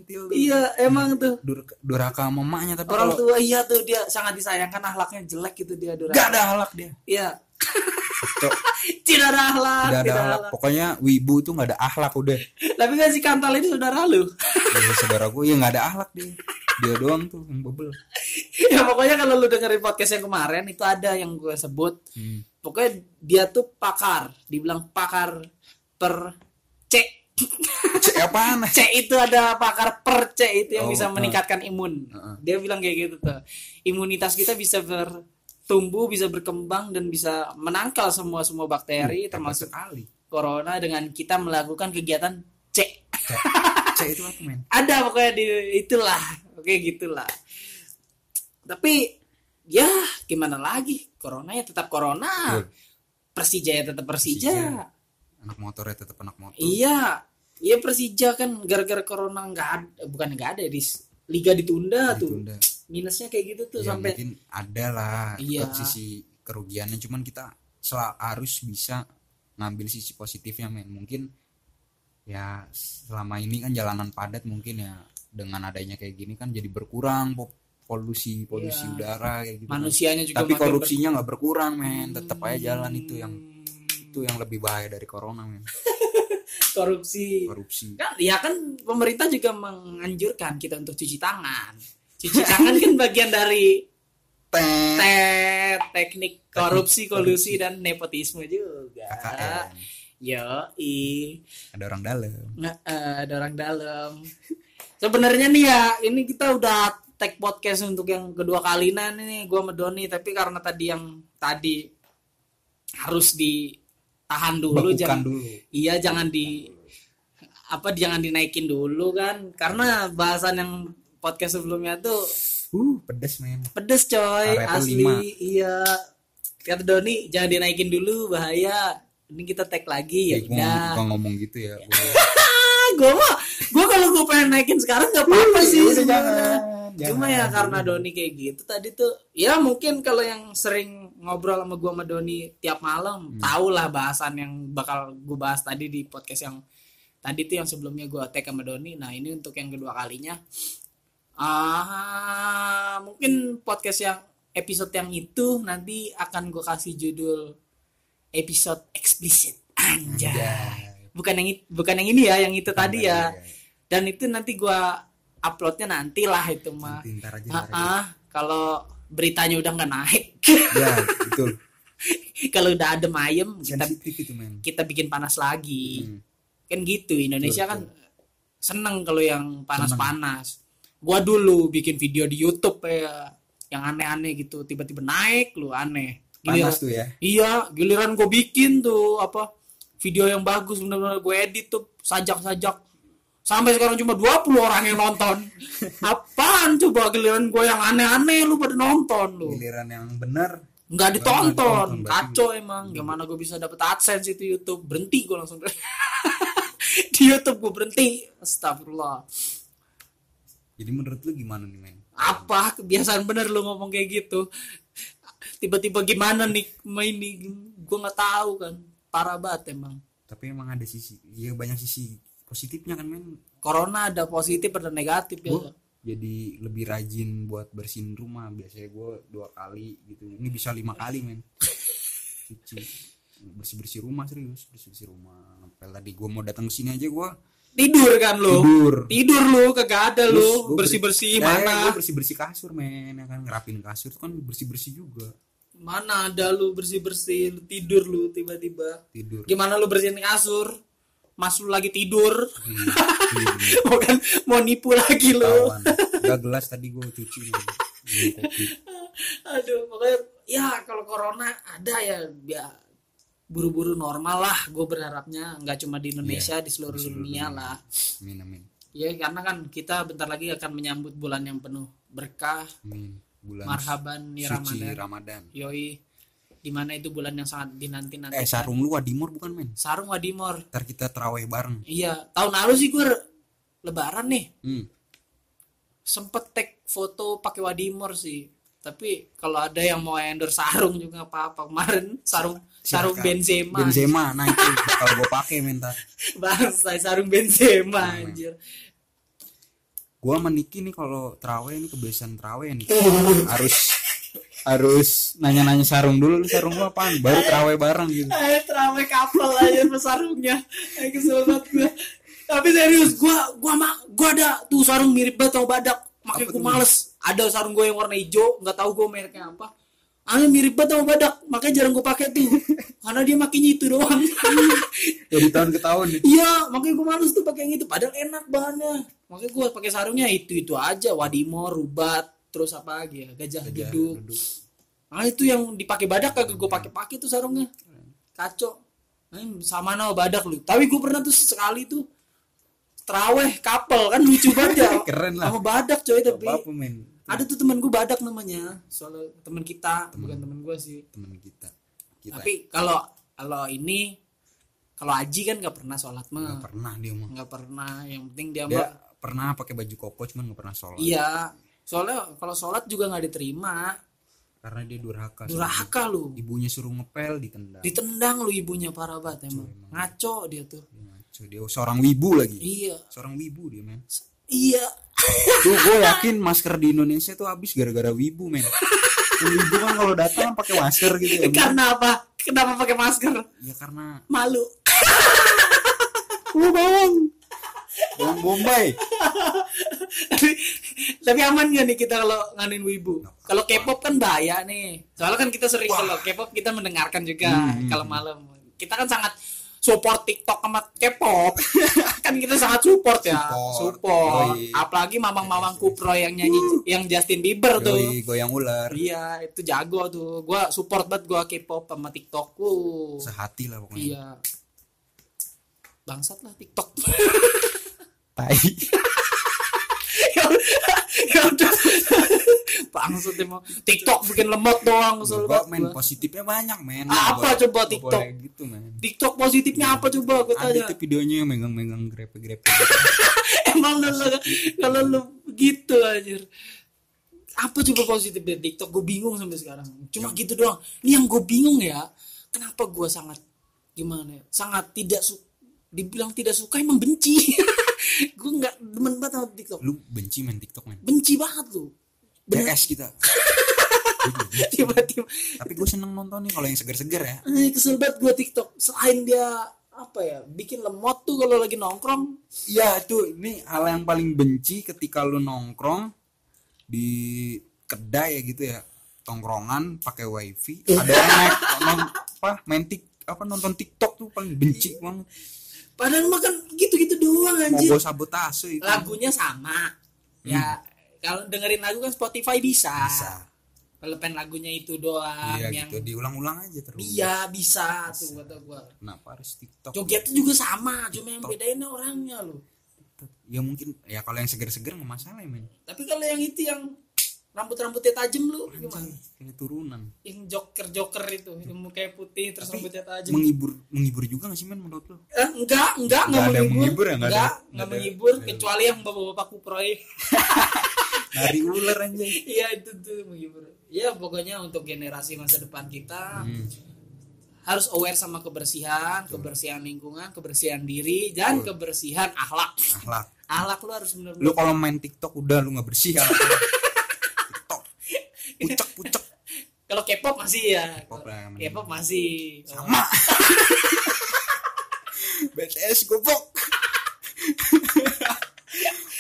Tuh. iya emang tuh. Dur- durhaka sama emaknya tapi orang kalau tua iya tuh dia sangat disayangkan akhlaknya jelek gitu dia durhaka. Gak ada halak dia. Iya. Tidak ada akhlak tidak ada tidak akhlak. pokoknya wibu tuh nggak ada akhlak udah. Tapi kan si kantal ini saudara lu. Ya, saudara gue ya nggak ada akhlak dia. Dia doang tuh yang bebel. Ya pokoknya kalau lu dengerin podcast yang kemarin itu ada yang gue sebut. Hmm. Pokoknya dia tuh pakar dibilang pakar per C. Cek apaan? C itu ada pakar per C itu yang Oh, bisa uh. meningkatkan imun. Heeh. dia bilang kayak gitu tuh. Imunitas kita bisa bertumbuh bisa berkembang dan bisa menangkal semua semua bakteri termasuk sekali. corona dengan kita melakukan kegiatan C. Cek, cek itu apa men? Ada pokoknya di itulah oke gitulah. Tapi ya gimana lagi? Corona ya tetap corona. Betul. Persija ya tetap Persija, Persija. anak motor ya tetap anak motor. Iya. Iya Persija kan gara-gara corona nggak ada bukan nggak ada di liga ditunda, tuh. Ditunda. minusnya kayak gitu tuh ya sampai mungkin ada lah Iya. sisi kerugiannya. Cuman kita sel- harus bisa ngambil sisi positifnya men. Mungkin ya selama ini kan jalanan padat mungkin ya. Dengan adanya kayak gini kan jadi berkurang polusi polusi Iya. udara kayak gitu kan. manusianya juga tapi korupsinya nggak berkurang men. Tetap aja jalan Hmm. itu yang itu yang lebih bahaya dari corona men. Ber- korupsi. Korupsi. Kan ya kan pemerintah juga menganjurkan kita untuk cuci tangan. Cuci tangan kan bagian dari Tet. te teknik korupsi kolusi dan nepotisme juga. KKN yo i ada orang dalam. Nggak eh, ada orang dalam. Sebenarnya nih ya ini kita udah tag podcast untuk yang kedua kalinya nih gua sama Doni. Tapi karena tadi yang tadi harus ditahan dulu Bakukan jangan dulu. iya jangan di apa jangan dinaikin dulu kan. Karena bahasan yang podcast sebelumnya tuh uh pedes men. Pedes coy asli. lima. iya. Kata Doni jangan dinaikin dulu bahaya. Ini kita tag lagi ya Ya, udah. ngomong gitu ya gue mah gue kalau gue pengen naikin sekarang nggak apa-apa sih Udah, sebenarnya jangan, cuma jangan. ya karena Doni kayak gitu tadi tuh ya mungkin kalau yang sering ngobrol sama gue sama Doni tiap malam Hmm. tau lah bahasan yang bakal gue bahas tadi di podcast yang tadi tuh yang sebelumnya gue tag sama Doni nah ini untuk yang kedua kalinya ah mungkin podcast yang episode yang itu nanti akan gue kasih judul episode eksplisit anjay Anjay. Bukan yang bukan yang ini ya yang itu tadi ya. iya. dan itu nanti gua uploadnya nanti lah itu mah Ah, kalau beritanya udah nggak naik. Ya betul. Kalau udah adem ayem kita itu men. kita bikin panas lagi. Hmm. kan gitu Indonesia Betul, kan seneng kalau yang panas-panas gua dulu bikin video di YouTube ya yang aneh-aneh gitu tiba-tiba naik lu aneh. Giliran- panas tuh ya? Iya, giliran gue bikin tuh apa video yang bagus bener-bener gue edit tuh sajak-sajak sampai sekarang cuma 20 orang yang nonton. Apaan coba giliran gue yang aneh-aneh lu pada nonton lu. giliran yang benar Nggak ditonton, kacau emang. Gimana gue bisa dapet AdSense itu YouTube? Berhenti gue langsung. Di YouTube gue berhenti. Astagfirullah. jadi menurut lu gimana nih men Apa kebiasaan bener lu ngomong kayak gitu? Tiba-tiba gimana nih main ini? Gue nggak tahu kan. Parah banget emang. tapi emang ada sisi ya banyak sisi positifnya kan men. Corona ada positif ada negatif ya. Gua jadi lebih rajin buat bersihin rumah. Biasanya gue dua kali gitu. Ini bisa lima kali men. Cuci. Bersih bersih rumah serius. Bersih bersih rumah. Sampai tadi gue mau datang ke sini aja gue Tidur kan lu? tidur. Tidur lu kagak ada lu. Bersih-bersih mana? gue bersih bersih kasur men. Ya kan ngerapin kasur tuh kan bersih bersih juga Mana ada lu bersih-bersih lu tidur lu tiba-tiba. tidur Gimana lu bersihin kasur? Mas lu lagi tidur. Iya, iya, bener. mau kan mau nipu lagi lu. Gak gelas tadi gue cuci. Aduh, pokoknya ya kalau corona ada ya ya buru-buru normal lah gue berharapnya nggak cuma di Indonesia di seluruh, Iya, seluruh dunia, dunia. lah amin amin ya karena kan kita bentar lagi akan menyambut bulan yang penuh berkah amin bulan marhaban ya suci Ramadan. Ramadan. Yoi di mana itu bulan yang sangat dinanti nanti eh sarung lu Wadimor bukan men? Sarung wadimor ntar kita terawih bareng. Iya tahun lalu sih gue lebaran nih. Hmm. sempet tag foto pakai wadimor sih. Tapi kalau ada yang mau endorse sarung juga apa-apa. Kemarin sarung sarung Silakan. Benzema Benzema nah itu bakal gue pakai mentar bangsa sarung Benzema anjir gue meniki nih kalau terawih ini kebiasaan terawih nih. Harus harus nanya-nanya sarung dulu lu sarung lu apaan? Baru terawih bareng gitu. Ayo terawih kapal aja sama sarungnya. Ayo kesel banget gue Tapi serius gua gua mah gua ada tuh sarung mirip banget sama badak. Makanya gua males. Ada sarung gue yang warna hijau nggak tahu gue mereknya apa Aneh mirip banget sama badak Makanya jarang gue pakai tuh Karena dia makainya itu doang dari tahun ke tahun nih Iya makanya gue males tuh pakai yang itu Padahal enak bahannya Makanya gue pakai sarungnya itu-itu aja Wadimor, Rubat Terus apa lagi ya Gajah, duduk Ah itu yang dipakai badak kagak gue pakai-pakai tuh sarungnya. Kacau. Nah, sama nama badak lu. Tapi gue pernah tuh sekali tuh teraweh kapel kan lucu banget ya. Keren lah. Sama badak coy tapi. apa apa Ada tuh temen gue badak namanya. Soalnya temen kita, bukan temen gue sih. teman kita kita Tapi kalau kalau ini kalau Aji kan nggak pernah sholat nggak mah. pernah dia mah Nggak pernah. Yang penting dia, dia mah pernah pakai baju koko cuman nggak pernah sholat iya. Soalnya kalau sholat juga nggak diterima. karena dia durhaka Durhaka lu. ibunya suruh ngepel ditendang Ditendang lu ibunya parah banget emang. Ngaco dia tuh. Dia ngaco. dia seorang wibu lagi Iya. seorang wibu dia men Iya. Tuh gue yakin masker di Indonesia tuh habis gara-gara wibu men wibu kan kalau datang pakai masker gitu ya. Karena apa? Kenapa pakai masker? ya karena Malu. lu bawang bawang bombay tapi tapi aman gak nih kita kalau nganin wibu? Kalau K-pop kan bahaya nih. Soalnya kan kita sering kalau K-pop kita mendengarkan juga kalau malam. Kita kan sangat support TikTok sama K-pop. kan kita sangat support ya. Support. Support. Yoi. Apalagi mamang-mamang kupro yang nyanyi yang Justin Bieber tuh. Yoi, goyang ular Iya, itu jago tuh. Gua support banget gua K-pop sama TikTok. Uh. sehati lah pokoknya Iya. Bangsat lah TikTok. tai ya. Bangsat emang. TikTok bikin lemot doang gua banget men gua. positifnya banyak men Apa Nggak coba nggak TikTok? gitu men TikTok positifnya apa coba gue ada tanya. tuh videonya yang megang-megang grepe-grepe Emang lu kalau lu gitu anjir. Apa coba positif dari TikTok? Gue bingung sampai sekarang. Cuma gitu doang. Ini yang gue bingung ya. Kenapa gue sangat gimana ya? Sangat tidak su dibilang tidak suka emang benci. gue nggak demen banget sama TikTok. lu benci main TikTok men? Benci banget lu. CS kita. Tiba-tiba. Tapi gue seneng nonton nih kalau yang seger-seger ya. Kesel banget gue TikTok. Selain dia apa ya bikin lemot tuh kalau lagi nongkrong. Iya tuh ini hal yang paling benci ketika lu nongkrong di kedai ya gitu ya. Tongkrongan pakai wifi. Ada yang naik apa main tik apa nonton TikTok tuh paling benci banget padahal mah kan gitu-gitu doang mau anjir gue sabotase itu. Lagunya sama. Ya kalau dengerin lagu kan Spotify bisa, bisa. Kalau pengen lagunya itu doang iya yang gitu. Diulang-ulang aja terus. Iya bisa tuh kata gua. Kenapa harus TikTok? Jogetnya juga sama cuma yang bedainnya orangnya loh. Ya mungkin. Ya kalau yang seger-seger nggak masalah ya men. Tapi kalau yang itu yang rambut-rambutnya tajam lu gimana kayak turunan yang joker-joker itu yang mukanya putih terus rambutnya tajam menghibur menghibur juga nggak sih men menurut lu Eh, enggak, enggak, enggak Nggak ada yang menghibur. menghibur ya? Enggak, nggak enggak ada- menghibur nggak ada. kecuali yang bapak-bapak kuproy. dari ular aja Iya, itu tuh menghibur. Ya, pokoknya untuk generasi masa depan kita Hmm. harus aware sama kebersihan, kebersihan lingkungan, kebersihan diri dan kebersihan akhlak. akhlak Akhlak lu harus benar-benar lu kalau main TikTok udah lu nggak bersih ya TikTok pucek pucek Kalau K-pop masih ya. K-pop lah, yang K-pop masih. sama. BTS goblok.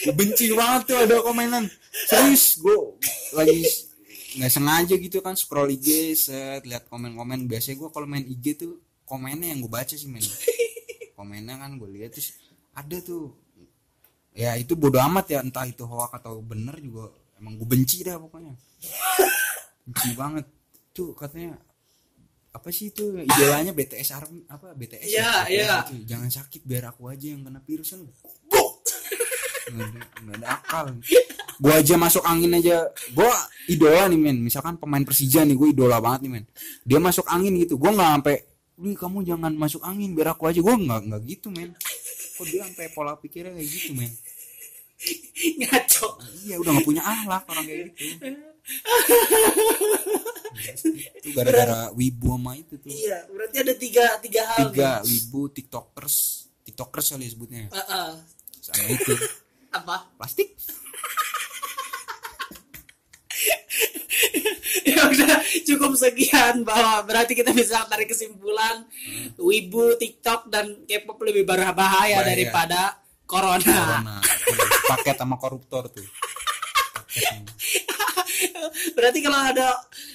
Gua benci banget tuh ada komenan serius gue lagi nggak sengaja gitu kan scroll IG set lihat komen-komen. Biasanya gue kalau main IG tuh komennya yang gue baca sih men. Komennya kan gue lihat terus ada tuh. Ya itu bodo amat ya entah itu hoax atau bener juga emang gue benci dah pokoknya. Benci banget. Tuh katanya apa sih itu idolanya? BTS Army apa? BTS Iya, BTS iya. itu. jangan sakit biar aku aja yang kena virus kan. Nggak ada- akal. Gua aja masuk angin aja. Gua idola nih men. Misalkan pemain Persija nih gue idola banget nih men. Dia masuk angin gitu. Gua nggak sampai Wih kamu jangan masuk angin biar aku aja. Gua nggak nggak gitu men. Kok dia sampai pola pikirnya kayak gitu men ngaco. iya udah nggak punya akhlak orang kayak gitu. Itu gara-gara wibu sama itu tuh. Iya berarti ada tiga tiga hal tiga wibu tiktokers. Tiktokers kali sebutnya. Nih. Heeh. sama itu. Apa? Plastik. Ya udah cukup sekian bahwa berarti kita bisa tarik kesimpulan. Wibu TikTok dan K-pop lebih berbahaya Bahaya. daripada corona. corona paket sama koruptor tuh berarti kalau ada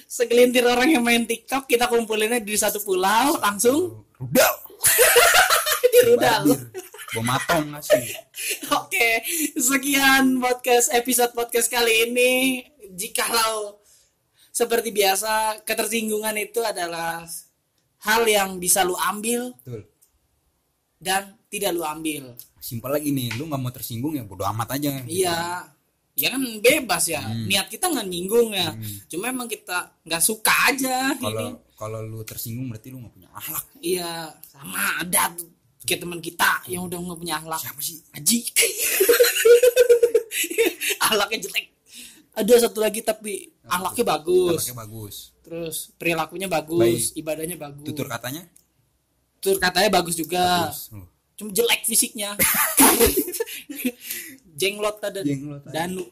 segelintir orang yang main TikTok kita kumpulinnya di satu pulau langsung rudal di rudal. Badir. bom atom nggak sih Oke, sekian podcast episode podcast kali ini. Jikalau seperti biasa ketersinggungan itu adalah hal yang bisa lu ambil betul dan tidak lu ambil. Simpel lagi nih lu nggak mau tersinggung ya bodo amat aja Iya, ya kan bebas ya. Niat kita nggak nyinggung ya. Cuma emang kita nggak suka aja kalau kalau lu tersinggung berarti lu nggak punya akhlak Iya, sama ada tuh kayak teman kita yang udah nggak punya akhlak. siapa sih Aji. Akhlaknya jelek. Ada satu lagi tapi akhlaknya bagus. Akhlaknya bagus Terus perilakunya bagus, ibadahnya bagus. tutur katanya Tutur katanya bagus juga. bagus. Oh, Cuma jelek fisiknya. Jenglot ada Jenglot. Danu.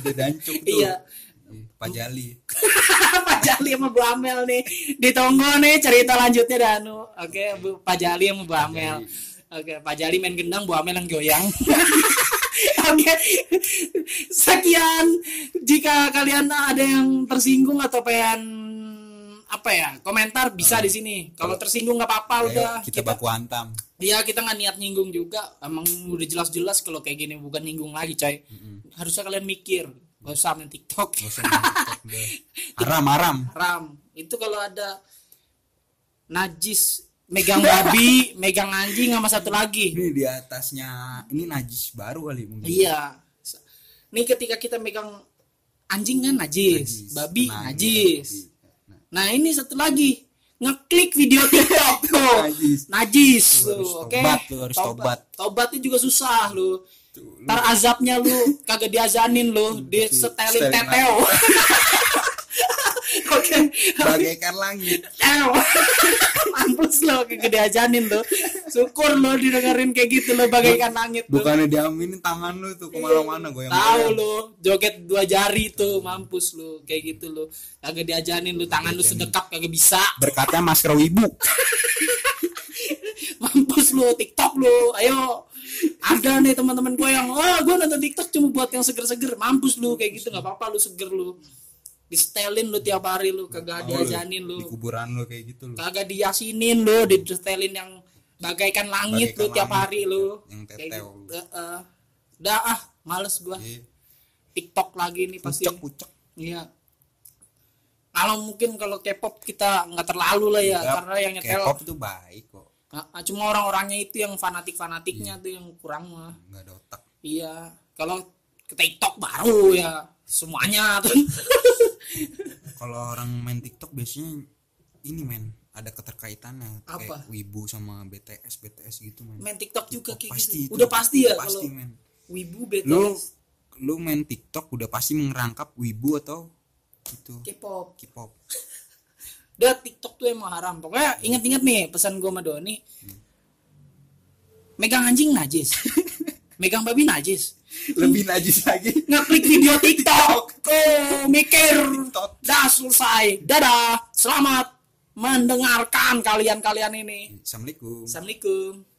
udah dancuk tuh. Iya. Ih, Pak Jali. Pak Jali sama Bu Amel nih. Ditunggu nih cerita lanjutnya Danu. Oke Bu Pak Jali sama Bu Amel. Oke Pak Jali main gendang Bu Amel yang goyang. Oke. Sekian. Jika kalian ada yang tersinggung atau pengen apa ya komentar bisa di sini. Kalau tersinggung nggak apa-apa Ayo, udah. kita baku hantam Iya kita nggak niat nyinggung juga. Emang udah jelas-jelas kalau kayak gini bukan nyinggung lagi coy. Harusnya kalian mikir gak usah main TikTok. Nggak usah main TikTok haram haram. Ram itu kalau ada najis megang babi megang anjing sama satu lagi. Ini di atasnya ini najis baru kali mungkin. Iya. Nih ketika kita megang anjing kan najis, babi Nah, najis. Babi. Nah, nah ini satu lagi ngeklik video TikTok tuh Najis. najis Lu oke tobat, lu harus tobat. tobatnya juga susah lu Ntar azabnya lu kagak diazanin lu, disetelin Setelin teteo. Oke. bagaikan langit. Mampus lo kagak diajanin lu. Syukur lo didengerin kayak gitu lo bagaikan langit tuh. bukannya diaminin tangan lu tuh ke mana-mana goyang Tahu lu, joget dua jari tuh, mampus lu kayak gitu lu. Kagak diajanin lu, tangan lu sedekap kagak bisa. berkatnya masker wibu mampus lu TikTok lu ayo. Ada nih teman-teman gue yang oh gue nonton TikTok cuma buat yang seger-seger. Mampus lu kayak gitu nggak apa-apa lu seger lu distelin lu tiap hari lu kagak diajanin di lu kuburan lu kayak gitu lu kagak diyasinin lu distelin yang bagaikan langit Bagaikan lu tiap langit, hari lu yang Kayak gitu. Heeh. udah ah males gua Iya. TikTok lagi nih pasti pucek pucek iya kalau mungkin kalau K-pop kita nggak terlalu lah ya karena yang nyetel K-pop tuh baik kok Nah, cuma orang-orangnya itu yang fanatik-fanatiknya tuh yang kurang mah. nggak ada otak Iya. Kalau ke TikTok baru ya semuanya tuh. kalau orang main TikTok biasanya ini men ada keterkaitannya Apa? kayak wibu sama BTS BTS gitu men Main TikTok juga kayak pasti gitu. itu. Udah pasti ya pasti kalau men Wibu BTS lu lu main TikTok udah pasti merangkap wibu atau itu K-pop. K-pop Udah TikTok tuh emang haram. Pokoknya ingat-ingat nih pesan gua sama Doni. Megang anjing najis. Megang babi najis. lebih najis lagi Ngeklik video TikTok. Tuh mikir. TikTok. Dah selesai. Dadah. Selamat mendengarkan kalian-kalian ini. Assalamualaikum Assalamualaikum.